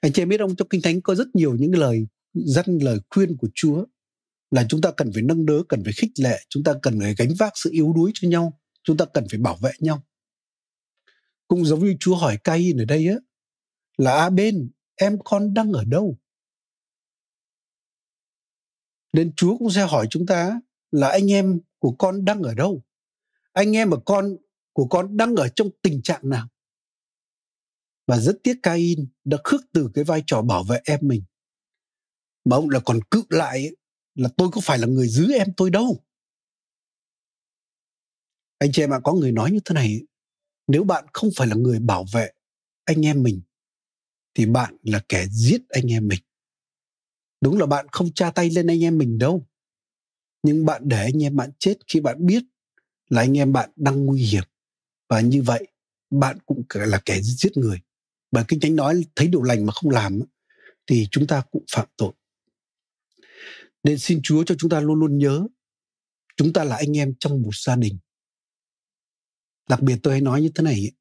Anh chị em biết không? Trong kinh thánh có rất nhiều những lời dặn lời khuyên của chúa là chúng ta cần phải nâng đỡ, cần phải khích lệ, chúng ta cần phải gánh vác sự yếu đuối cho nhau, chúng ta cần phải bảo vệ nhau cũng giống như chúa hỏi Cain ở đây á là a bên em con đang ở đâu? Nên chúa cũng sẽ hỏi chúng ta là anh em của con đang ở đâu? Anh em mà con của con đang ở trong tình trạng nào? Và rất tiếc Cain đã khước từ cái vai trò bảo vệ em mình. Mà ông là còn cự lại ấy, là tôi có phải là người giữ em tôi đâu? Anh chị em ạ có người nói như thế này nếu bạn không phải là người bảo vệ anh em mình, thì bạn là kẻ giết anh em mình. Đúng là bạn không tra tay lên anh em mình đâu, nhưng bạn để anh em bạn chết khi bạn biết là anh em bạn đang nguy hiểm. Và như vậy, bạn cũng là kẻ giết người. Bởi kinh thánh nói thấy điều lành mà không làm thì chúng ta cũng phạm tội. Nên xin chúa cho chúng ta luôn luôn nhớ, chúng ta là anh em trong một gia đình đặc biệt tôi hay nói như thế này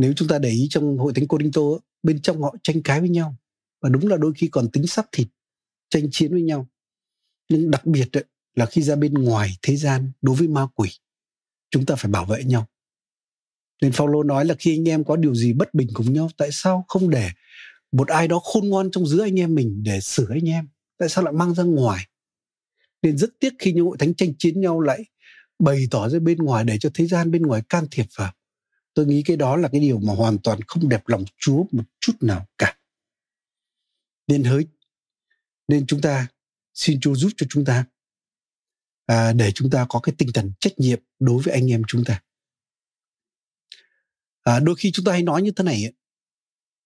nếu chúng ta để ý trong hội thánh Corinto bên trong họ tranh cãi với nhau. Và đúng là đôi khi còn tính sắc thịt, tranh chiến với nhau. Nhưng đặc biệt là khi ra bên ngoài thế gian đối với ma quỷ, chúng ta phải bảo vệ nhau. Nên Phaolô nói là khi anh em có điều gì bất bình cùng nhau, tại sao không để một ai đó khôn ngoan trong giữa anh em mình để sửa anh em? Tại sao lại mang ra ngoài? Nên rất tiếc khi những hội thánh tranh chiến nhau lại bày tỏ ra bên ngoài để cho thế gian bên ngoài can thiệp vào. Tôi nghĩ cái đó là cái điều mà hoàn toàn không đẹp lòng chúa một chút nào cả. Nên hỡi nên chúng ta xin chúa giúp cho chúng ta à, để chúng ta có cái tinh thần trách nhiệm đối với anh em chúng ta. À, đôi khi chúng ta hay nói như thế này ấy,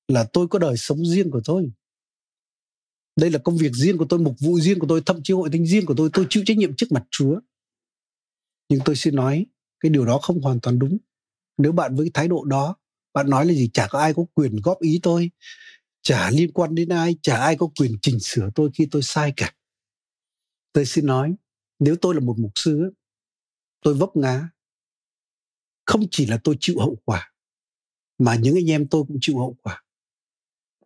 là tôi có đời sống riêng của tôi. Đây là công việc riêng của tôi mục vụ riêng của tôi thậm chí hội thánh riêng của tôi tôi chịu trách nhiệm trước mặt chúa nhưng tôi xin nói, cái điều đó không hoàn toàn đúng. Nếu bạn với thái độ đó, bạn nói là gì, chả có ai có quyền góp ý tôi, chả liên quan đến ai, chả ai có quyền chỉnh sửa tôi khi tôi sai cả. Tôi xin nói, nếu tôi là một mục sư tôi vấp ngã. Không chỉ là tôi chịu hậu quả, mà những anh em tôi cũng chịu hậu quả.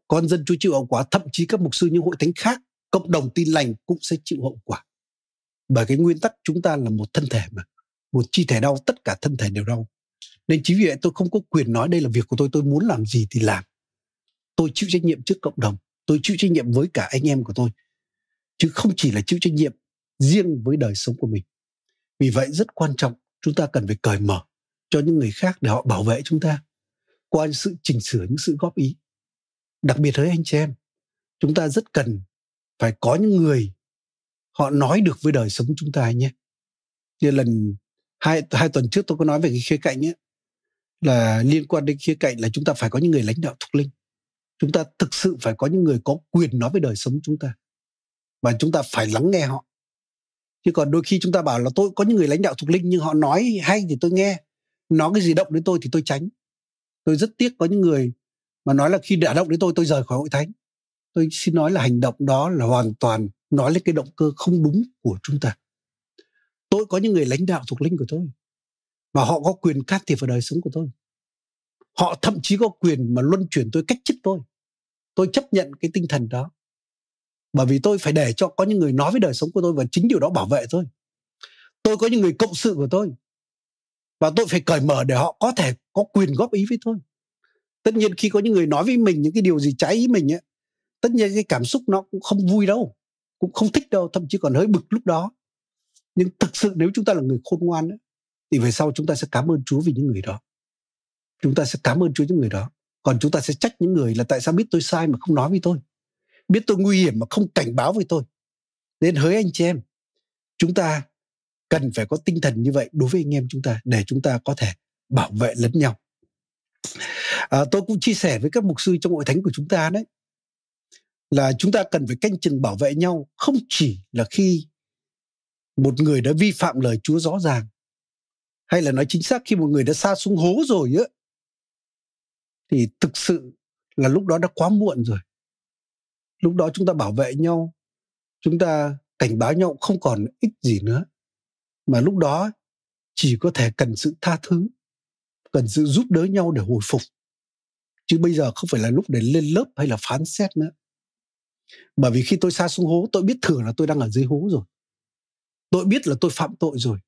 Con dân chúa chịu hậu quả, thậm chí các mục sư những hội thánh khác, cộng đồng tin lành cũng sẽ chịu hậu quả. Bởi cái nguyên tắc chúng ta là một thân thể mà một chi thể đau, tất cả thân thể đều đau. Nên chính vì vậy tôi không có quyền nói đây là việc của tôi tôi muốn làm gì thì làm. Tôi chịu trách nhiệm trước cộng đồng, tôi chịu trách nhiệm với cả anh em của tôi. Chứ không chỉ là chịu trách nhiệm riêng với đời sống của mình. Vì vậy rất quan trọng, chúng ta cần phải cởi mở cho những người khác để họ bảo vệ chúng ta. Qua sự chỉnh sửa, những sự góp ý. Đặc biệt với anh chị em, chúng ta rất cần phải có những người họ nói được với đời sống chúng ta nhé. Như lần hai hai tuần trước tôi có nói về cái khía cạnh ấy, là liên quan đến khía cạnh là chúng ta phải có những người lãnh đạo thuộc linh. Chúng ta thực sự phải có những người có quyền nói về đời sống chúng ta. Và chúng ta phải lắng nghe họ. Chứ còn đôi khi chúng ta bảo là tôi có những người lãnh đạo thuộc linh nhưng họ nói hay thì tôi nghe, nói cái gì động đến tôi thì tôi tránh. Tôi rất tiếc có những người mà nói là khi đã động đến tôi tôi rời khỏi hội thánh. Tôi xin nói là hành động đó là hoàn toàn nói lên cái động cơ không đúng của chúng ta tôi có những người lãnh đạo thuộc linh của tôi, và họ có quyền can thiệp vào đời sống của tôi. Họ thậm chí có quyền mà luân chuyển tôi cách chức tôi. Tôi chấp nhận cái tinh thần đó. Bởi vì tôi phải để cho có những người nói với đời sống của tôi và chính điều đó bảo vệ tôi. Tôi có những người cộng sự của tôi, và tôi phải cởi mở để họ có thể có quyền góp ý với tôi. Tất nhiên khi có những người nói với mình những cái điều gì trái ý mình ấy, tất nhiên cái cảm xúc nó cũng không vui đâu, cũng không thích đâu, thậm chí còn hơi bực lúc đó nhưng thực sự nếu chúng ta là người khôn ngoan ấy, thì về sau chúng ta sẽ cảm ơn Chúa vì những người đó. Chúng ta sẽ cảm ơn Chúa những người đó. Còn chúng ta sẽ trách những người là tại sao biết tôi sai mà không nói với tôi? Biết tôi nguy hiểm mà không cảnh báo với tôi? Nên hỡi anh chị em chúng ta cần phải có tinh thần như vậy đối với anh em chúng ta để chúng ta có thể bảo vệ lẫn nhau. À, tôi cũng chia sẻ với các mục sư trong hội thánh của chúng ta đấy là chúng ta cần phải canh chừng bảo vệ nhau không chỉ là khi một người đã vi phạm lời Chúa rõ ràng. Hay là nói chính xác khi một người đã xa xuống hố rồi á, thì thực sự là lúc đó đã quá muộn rồi. Lúc đó chúng ta bảo vệ nhau, chúng ta cảnh báo nhau không còn ích gì nữa. Mà lúc đó chỉ có thể cần sự tha thứ, cần sự giúp đỡ nhau để hồi phục. Chứ bây giờ không phải là lúc để lên lớp hay là phán xét nữa. Bởi vì khi tôi xa xuống hố, tôi biết thừa là tôi đang ở dưới hố rồi tôi biết là tôi phạm tội rồi.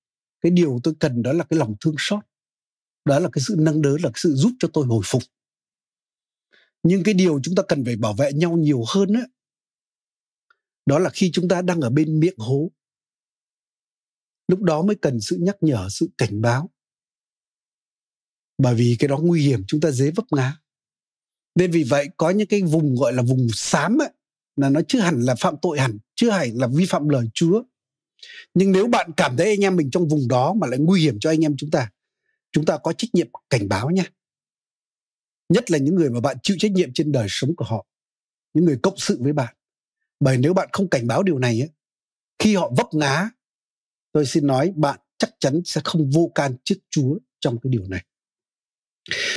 Cái điều tôi cần đó là cái lòng thương xót. Đó là cái sự nâng đỡ là cái sự giúp cho tôi hồi phục. Nhưng cái điều chúng ta cần phải bảo vệ nhau nhiều hơn đó đó là khi chúng ta đang ở bên miệng hố. Lúc đó mới cần sự nhắc nhở sự cảnh báo. Bởi vì cái đó nguy hiểm chúng ta dễ vấp ngã. Nên vì vậy có những cái vùng gọi là vùng xám ấy, là nó chưa hẳn là phạm tội hẳn chưa hẳn là vi phạm lời Chúa nhưng nếu bạn cảm thấy anh em mình trong vùng đó mà lại nguy hiểm cho anh em chúng ta chúng ta có trách nhiệm cảnh báo nhé. Nhất là những người mà bạn chịu trách nhiệm trên đời sống của họ những người cộng sự với bạn. Bởi nếu bạn không cảnh báo điều này ấy, khi họ vấp ngã tôi xin nói bạn chắc chắn sẽ không vô can trước chúa trong cái điều này.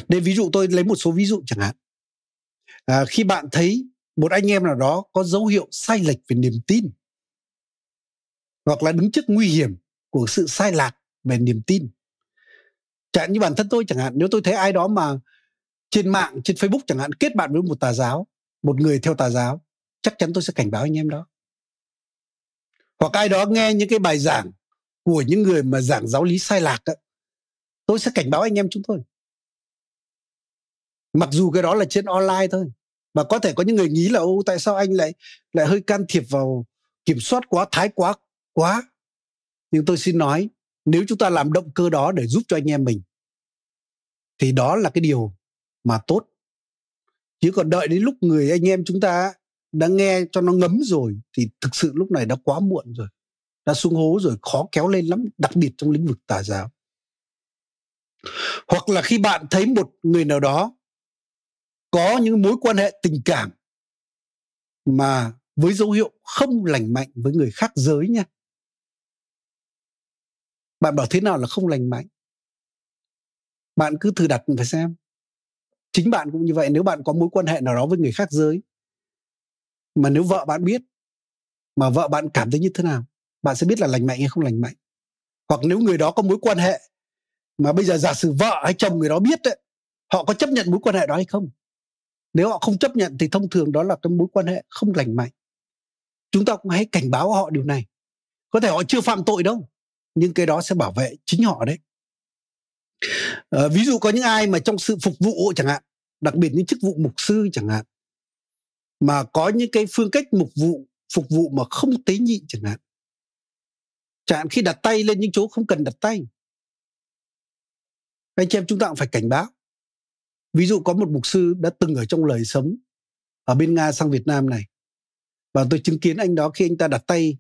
Để ví dụ tôi lấy một số ví dụ chẳng hạn. À, khi bạn thấy một anh em nào đó có dấu hiệu sai lệch về niềm tin hoặc là đứng trước nguy hiểm của sự sai lạc về niềm tin. Chẳng như bản thân tôi chẳng hạn nếu tôi thấy ai đó mà trên mạng trên facebook chẳng hạn kết bạn với một tà giáo một người theo tà giáo chắc chắn tôi sẽ cảnh báo anh em đó. Hoặc ai đó nghe những cái bài giảng của những người mà giảng giáo lý sai lạc đó, tôi sẽ cảnh báo anh em chúng tôi. Mặc dù cái đó là trên online thôi và có thể có những người nghĩ là ô tại sao anh lại lại hơi can thiệp vào kiểm soát quá thái quá quá. Nhưng tôi xin nói, nếu chúng ta làm động cơ đó để giúp cho anh em mình, thì đó là cái điều mà tốt. Chứ còn đợi đến lúc người anh em chúng ta đã nghe cho nó ngấm rồi, thì thực sự lúc này đã quá muộn rồi, đã xuống hố rồi, khó kéo lên lắm, đặc biệt trong lĩnh vực tà giáo. Hoặc là khi bạn thấy một người nào đó có những mối quan hệ tình cảm mà với dấu hiệu không lành mạnh với người khác giới nha bạn bảo thế nào là không lành mạnh? Bạn cứ thử đặt phải xem. Chính bạn cũng như vậy, nếu bạn có mối quan hệ nào đó với người khác giới, mà nếu vợ bạn biết, mà vợ bạn cảm thấy như thế nào, bạn sẽ biết là lành mạnh hay không lành mạnh. Hoặc nếu người đó có mối quan hệ, mà bây giờ giả sử vợ hay chồng người đó biết đấy họ có chấp nhận mối quan hệ đó hay không? Nếu họ không chấp nhận thì thông thường đó là cái mối quan hệ không lành mạnh. Chúng ta cũng hãy cảnh báo họ điều này. Có thể họ chưa phạm tội đâu nhưng cái đó sẽ bảo vệ chính họ đấy. À, ví dụ có những ai mà trong sự phục vụ chẳng hạn đặc biệt những chức vụ mục sư chẳng hạn mà có những cái phương cách mục vụ phục vụ mà không tế nhị chẳng hạn. Chẳng hạn khi đặt tay lên những chỗ không cần đặt tay. Anh chị em chúng ta cũng phải cảnh báo. Ví dụ có một mục sư đã từng ở trong lời sống ở bên nga sang việt nam này và tôi chứng kiến anh đó khi anh ta đặt tay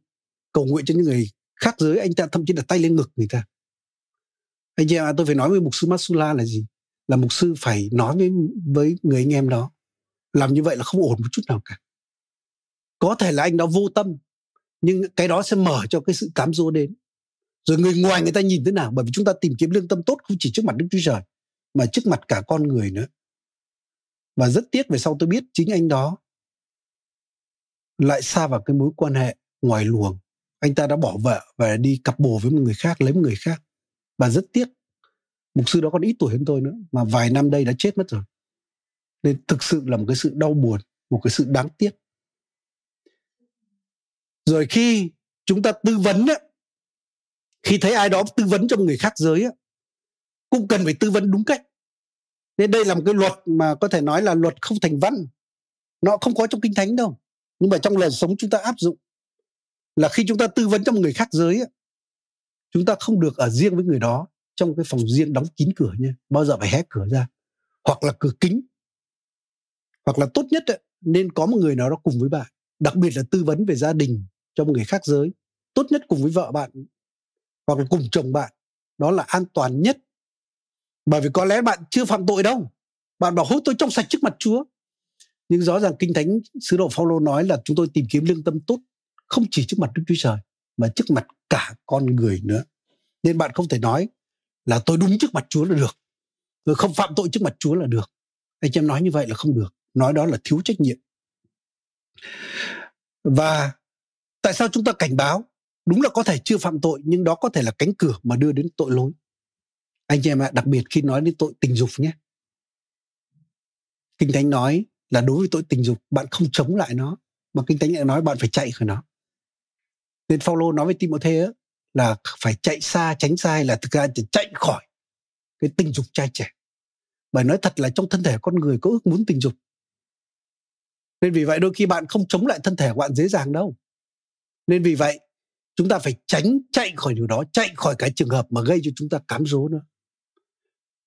cầu nguyện cho những người khác giới, anh ta thậm chí đặt tay lên ngực người ta. Anh chị em tôi phải nói với mục sư Masula là gì? Là mục sư phải nói với với người anh em đó, làm như vậy là không ổn một chút nào cả. Có thể là anh đó vô tâm, nhưng cái đó sẽ mở cho cái sự cám dỗ đến. Rồi người ngoài người ta nhìn thế nào? Bởi vì chúng ta tìm kiếm lương tâm tốt không chỉ trước mặt đức chúa trời, mà trước mặt cả con người nữa. Và rất tiếc về sau tôi biết chính anh đó lại xa vào cái mối quan hệ ngoài luồng anh ta đã bỏ vợ và đi cặp bồ với một người khác lấy một người khác. Và rất tiếc. Mục sư đó còn ít tuổi hơn tôi nữa mà vài năm đây đã chết mất rồi. Nên thực sự là một cái sự đau buồn một cái sự đáng tiếc. Rồi khi chúng ta tư vấn á, khi thấy ai đó tư vấn cho một người khác giới á, cũng cần phải tư vấn đúng cách. Nên đây là một cái luật mà có thể nói là luật không thành văn. Nó không có trong kinh thánh đâu. Nhưng mà trong lời sống chúng ta áp dụng là khi chúng ta tư vấn cho một người khác giới chúng ta không được ở riêng với người đó trong cái phòng riêng đóng kín cửa nha, bao giờ phải hé cửa ra, hoặc là cửa kính. Hoặc là tốt nhất nên có một người nào đó cùng với bạn, đặc biệt là tư vấn về gia đình cho một người khác giới. Tốt nhất cùng với vợ bạn, hoặc là cùng chồng bạn, đó là an toàn nhất. Bởi vì có lẽ bạn chưa phạm tội đâu, bạn bảo hối tôi trong sạch trước mặt chúa. Nhưng rõ ràng kinh thánh sứ đồ Phaolô nói là chúng tôi tìm kiếm lương tâm tốt không chỉ trước mặt Đức Chúa Trời, mà trước mặt cả con người nữa. Nên bạn không thể nói là tôi đúng trước mặt Chúa là được. Tôi không phạm tội trước mặt Chúa là được. Anh em nói như vậy là không được. Nói đó là thiếu trách nhiệm. Và tại sao chúng ta cảnh báo? Đúng là có thể chưa phạm tội, nhưng đó có thể là cánh cửa mà đưa đến tội lỗi. Anh em ạ, đặc biệt khi nói đến tội tình dục nhé. Kinh thánh nói là đối với tội tình dục, bạn không chống lại nó. Mà kinh thánh lại nói bạn phải chạy khỏi nó nên Phaolô nói với Timôthê là phải chạy xa, tránh xa là thực ra chỉ chạy khỏi cái tình dục trai trẻ. Bởi nói thật là trong thân thể con người có ước muốn tình dục. Nên vì vậy đôi khi bạn không chống lại thân thể của bạn dễ dàng đâu. Nên vì vậy, chúng ta phải tránh chạy khỏi điều đó, chạy khỏi cái trường hợp mà gây cho chúng ta cám dỗ nữa.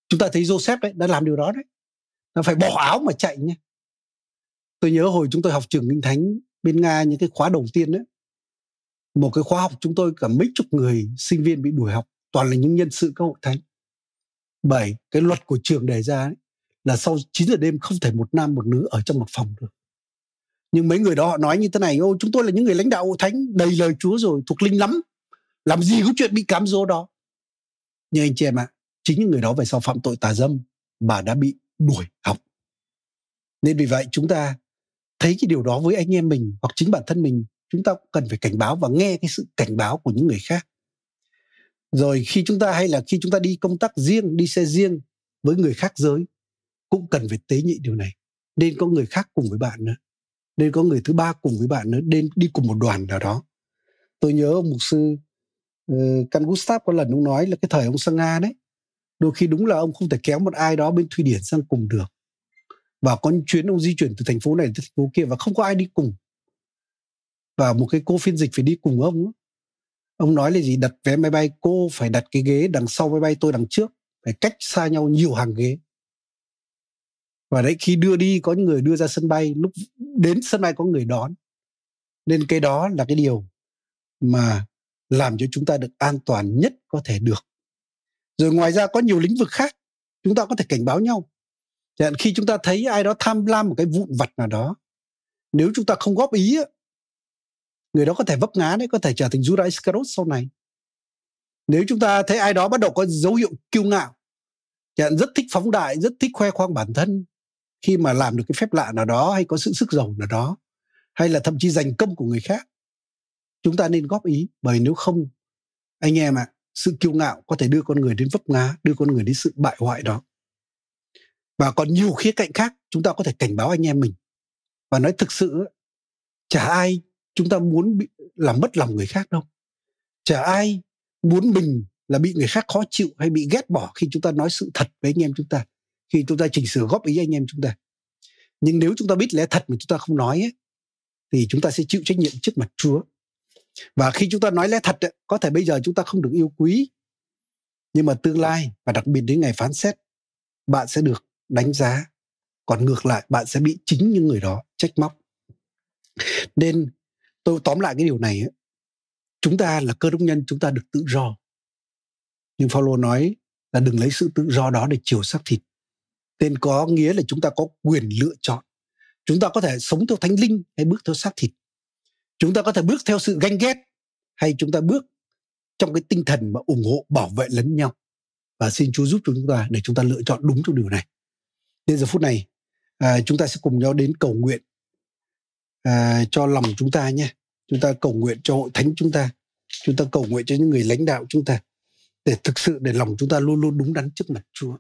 Chúng ta thấy Joseph đấy đã làm điều đó đấy. Nó phải bỏ áo mà chạy nhé. Tôi nhớ hồi chúng tôi học trường kinh thánh bên nga, những cái khóa đầu tiên đấy một cái khóa học chúng tôi cả mấy chục người sinh viên bị đuổi học toàn là những nhân sự các hội thánh. Bởi cái luật của trường đề ra ấy, là sau 9 giờ đêm không thể một nam một nữ ở trong một phòng được. Nhưng mấy người đó họ nói như thế này ô chúng tôi là những người lãnh đạo hội thánh đầy lời chúa rồi thuộc linh lắm làm gì có chuyện bị cám dỗ đó. Nhưng anh chị em ạ chính những người đó về sau phạm tội tà dâm và đã bị đuổi học. Nên vì vậy chúng ta thấy cái điều đó với anh em mình hoặc chính bản thân mình chúng ta cũng cần phải cảnh báo và nghe cái sự cảnh báo của những người khác. Rồi khi chúng ta hay là khi chúng ta đi công tác riêng đi xe riêng với người khác giới cũng cần phải tế nhị điều này. Nên có người khác cùng với bạn nữa nên có người thứ ba cùng với bạn nữa nên đi cùng một đoàn nào đó. Tôi nhớ ông mục sư ờ, uh, Can Gustav có lần ông nói là cái thời ông sang Nga đấy đôi khi đúng là ông không thể kéo một ai đó bên Thụy Điển sang cùng được. Và có chuyến ông di chuyển từ thành phố này tới thành phố kia và không có ai đi cùng và một cái cô phiên dịch phải đi cùng ông ông nói là gì? Đặt vé máy bay, cô phải đặt cái ghế đằng sau máy bay, tôi đằng trước. Phải cách xa nhau nhiều hàng ghế. Và đấy, khi đưa đi, có những người đưa ra sân bay, lúc đến sân bay có người đón. Nên cái đó là cái điều mà làm cho chúng ta được an toàn nhất có thể được. Rồi ngoài ra có nhiều lĩnh vực khác, chúng ta có thể cảnh báo nhau. Chẳng khi chúng ta thấy ai đó tham lam một cái vụn vặt nào đó, nếu chúng ta không góp ý người đó có thể vấp ngã đấy có thể trở thành Judas Iscariot sau này. Nếu chúng ta thấy ai đó bắt đầu có dấu hiệu kiêu ngạo chẳng rất thích phóng đại rất thích khoe khoang bản thân. Khi mà làm được cái phép lạ nào đó hay có sự sức giàu nào đó hay là thậm chí giành công của người khác chúng ta nên góp ý. Bởi nếu không anh em ạ à, sự kiêu ngạo có thể đưa con người đến vấp ngã đưa con người đến sự bại hoại đó. Và còn nhiều khía cạnh khác chúng ta có thể cảnh báo anh em mình. Và nói thực sự chả ai chúng ta muốn bị làm mất lòng người khác đâu. Chả ai muốn mình là bị người khác khó chịu hay bị ghét bỏ khi chúng ta nói sự thật với anh em chúng ta khi chúng ta chỉnh sửa góp ý anh em chúng ta. Nhưng nếu chúng ta biết lẽ thật mà chúng ta không nói ấy, thì chúng ta sẽ chịu trách nhiệm trước mặt Chúa. Và khi chúng ta nói lẽ thật ấy, có thể bây giờ chúng ta không được yêu quý nhưng mà tương lai và đặc biệt đến ngày phán xét bạn sẽ được đánh giá. Còn ngược lại bạn sẽ bị chính những người đó trách móc. Nên tôi tóm lại cái điều này ấy, chúng ta là cơ đốc nhân chúng ta được tự do. Nhưng Phaolô nói là đừng lấy sự tự do đó để chiều xác thịt. Tên có nghĩa là chúng ta có quyền lựa chọn. Chúng ta có thể sống theo thánh linh hay bước theo xác thịt. Chúng ta có thể bước theo sự ganh ghét hay chúng ta bước trong cái tinh thần mà ủng hộ bảo vệ lẫn nhau. Và xin Chúa giúp chúng ta để chúng ta lựa chọn đúng trong điều này. Đến giờ phút này, à, chúng ta sẽ cùng nhau đến cầu nguyện à, cho lòng chúng ta nhé. Chúng ta cầu nguyện cho hội thánh chúng ta. Chúng ta cầu nguyện cho những người lãnh đạo chúng ta để thực sự để lòng chúng ta luôn luôn đúng đắn trước mặt Chúa.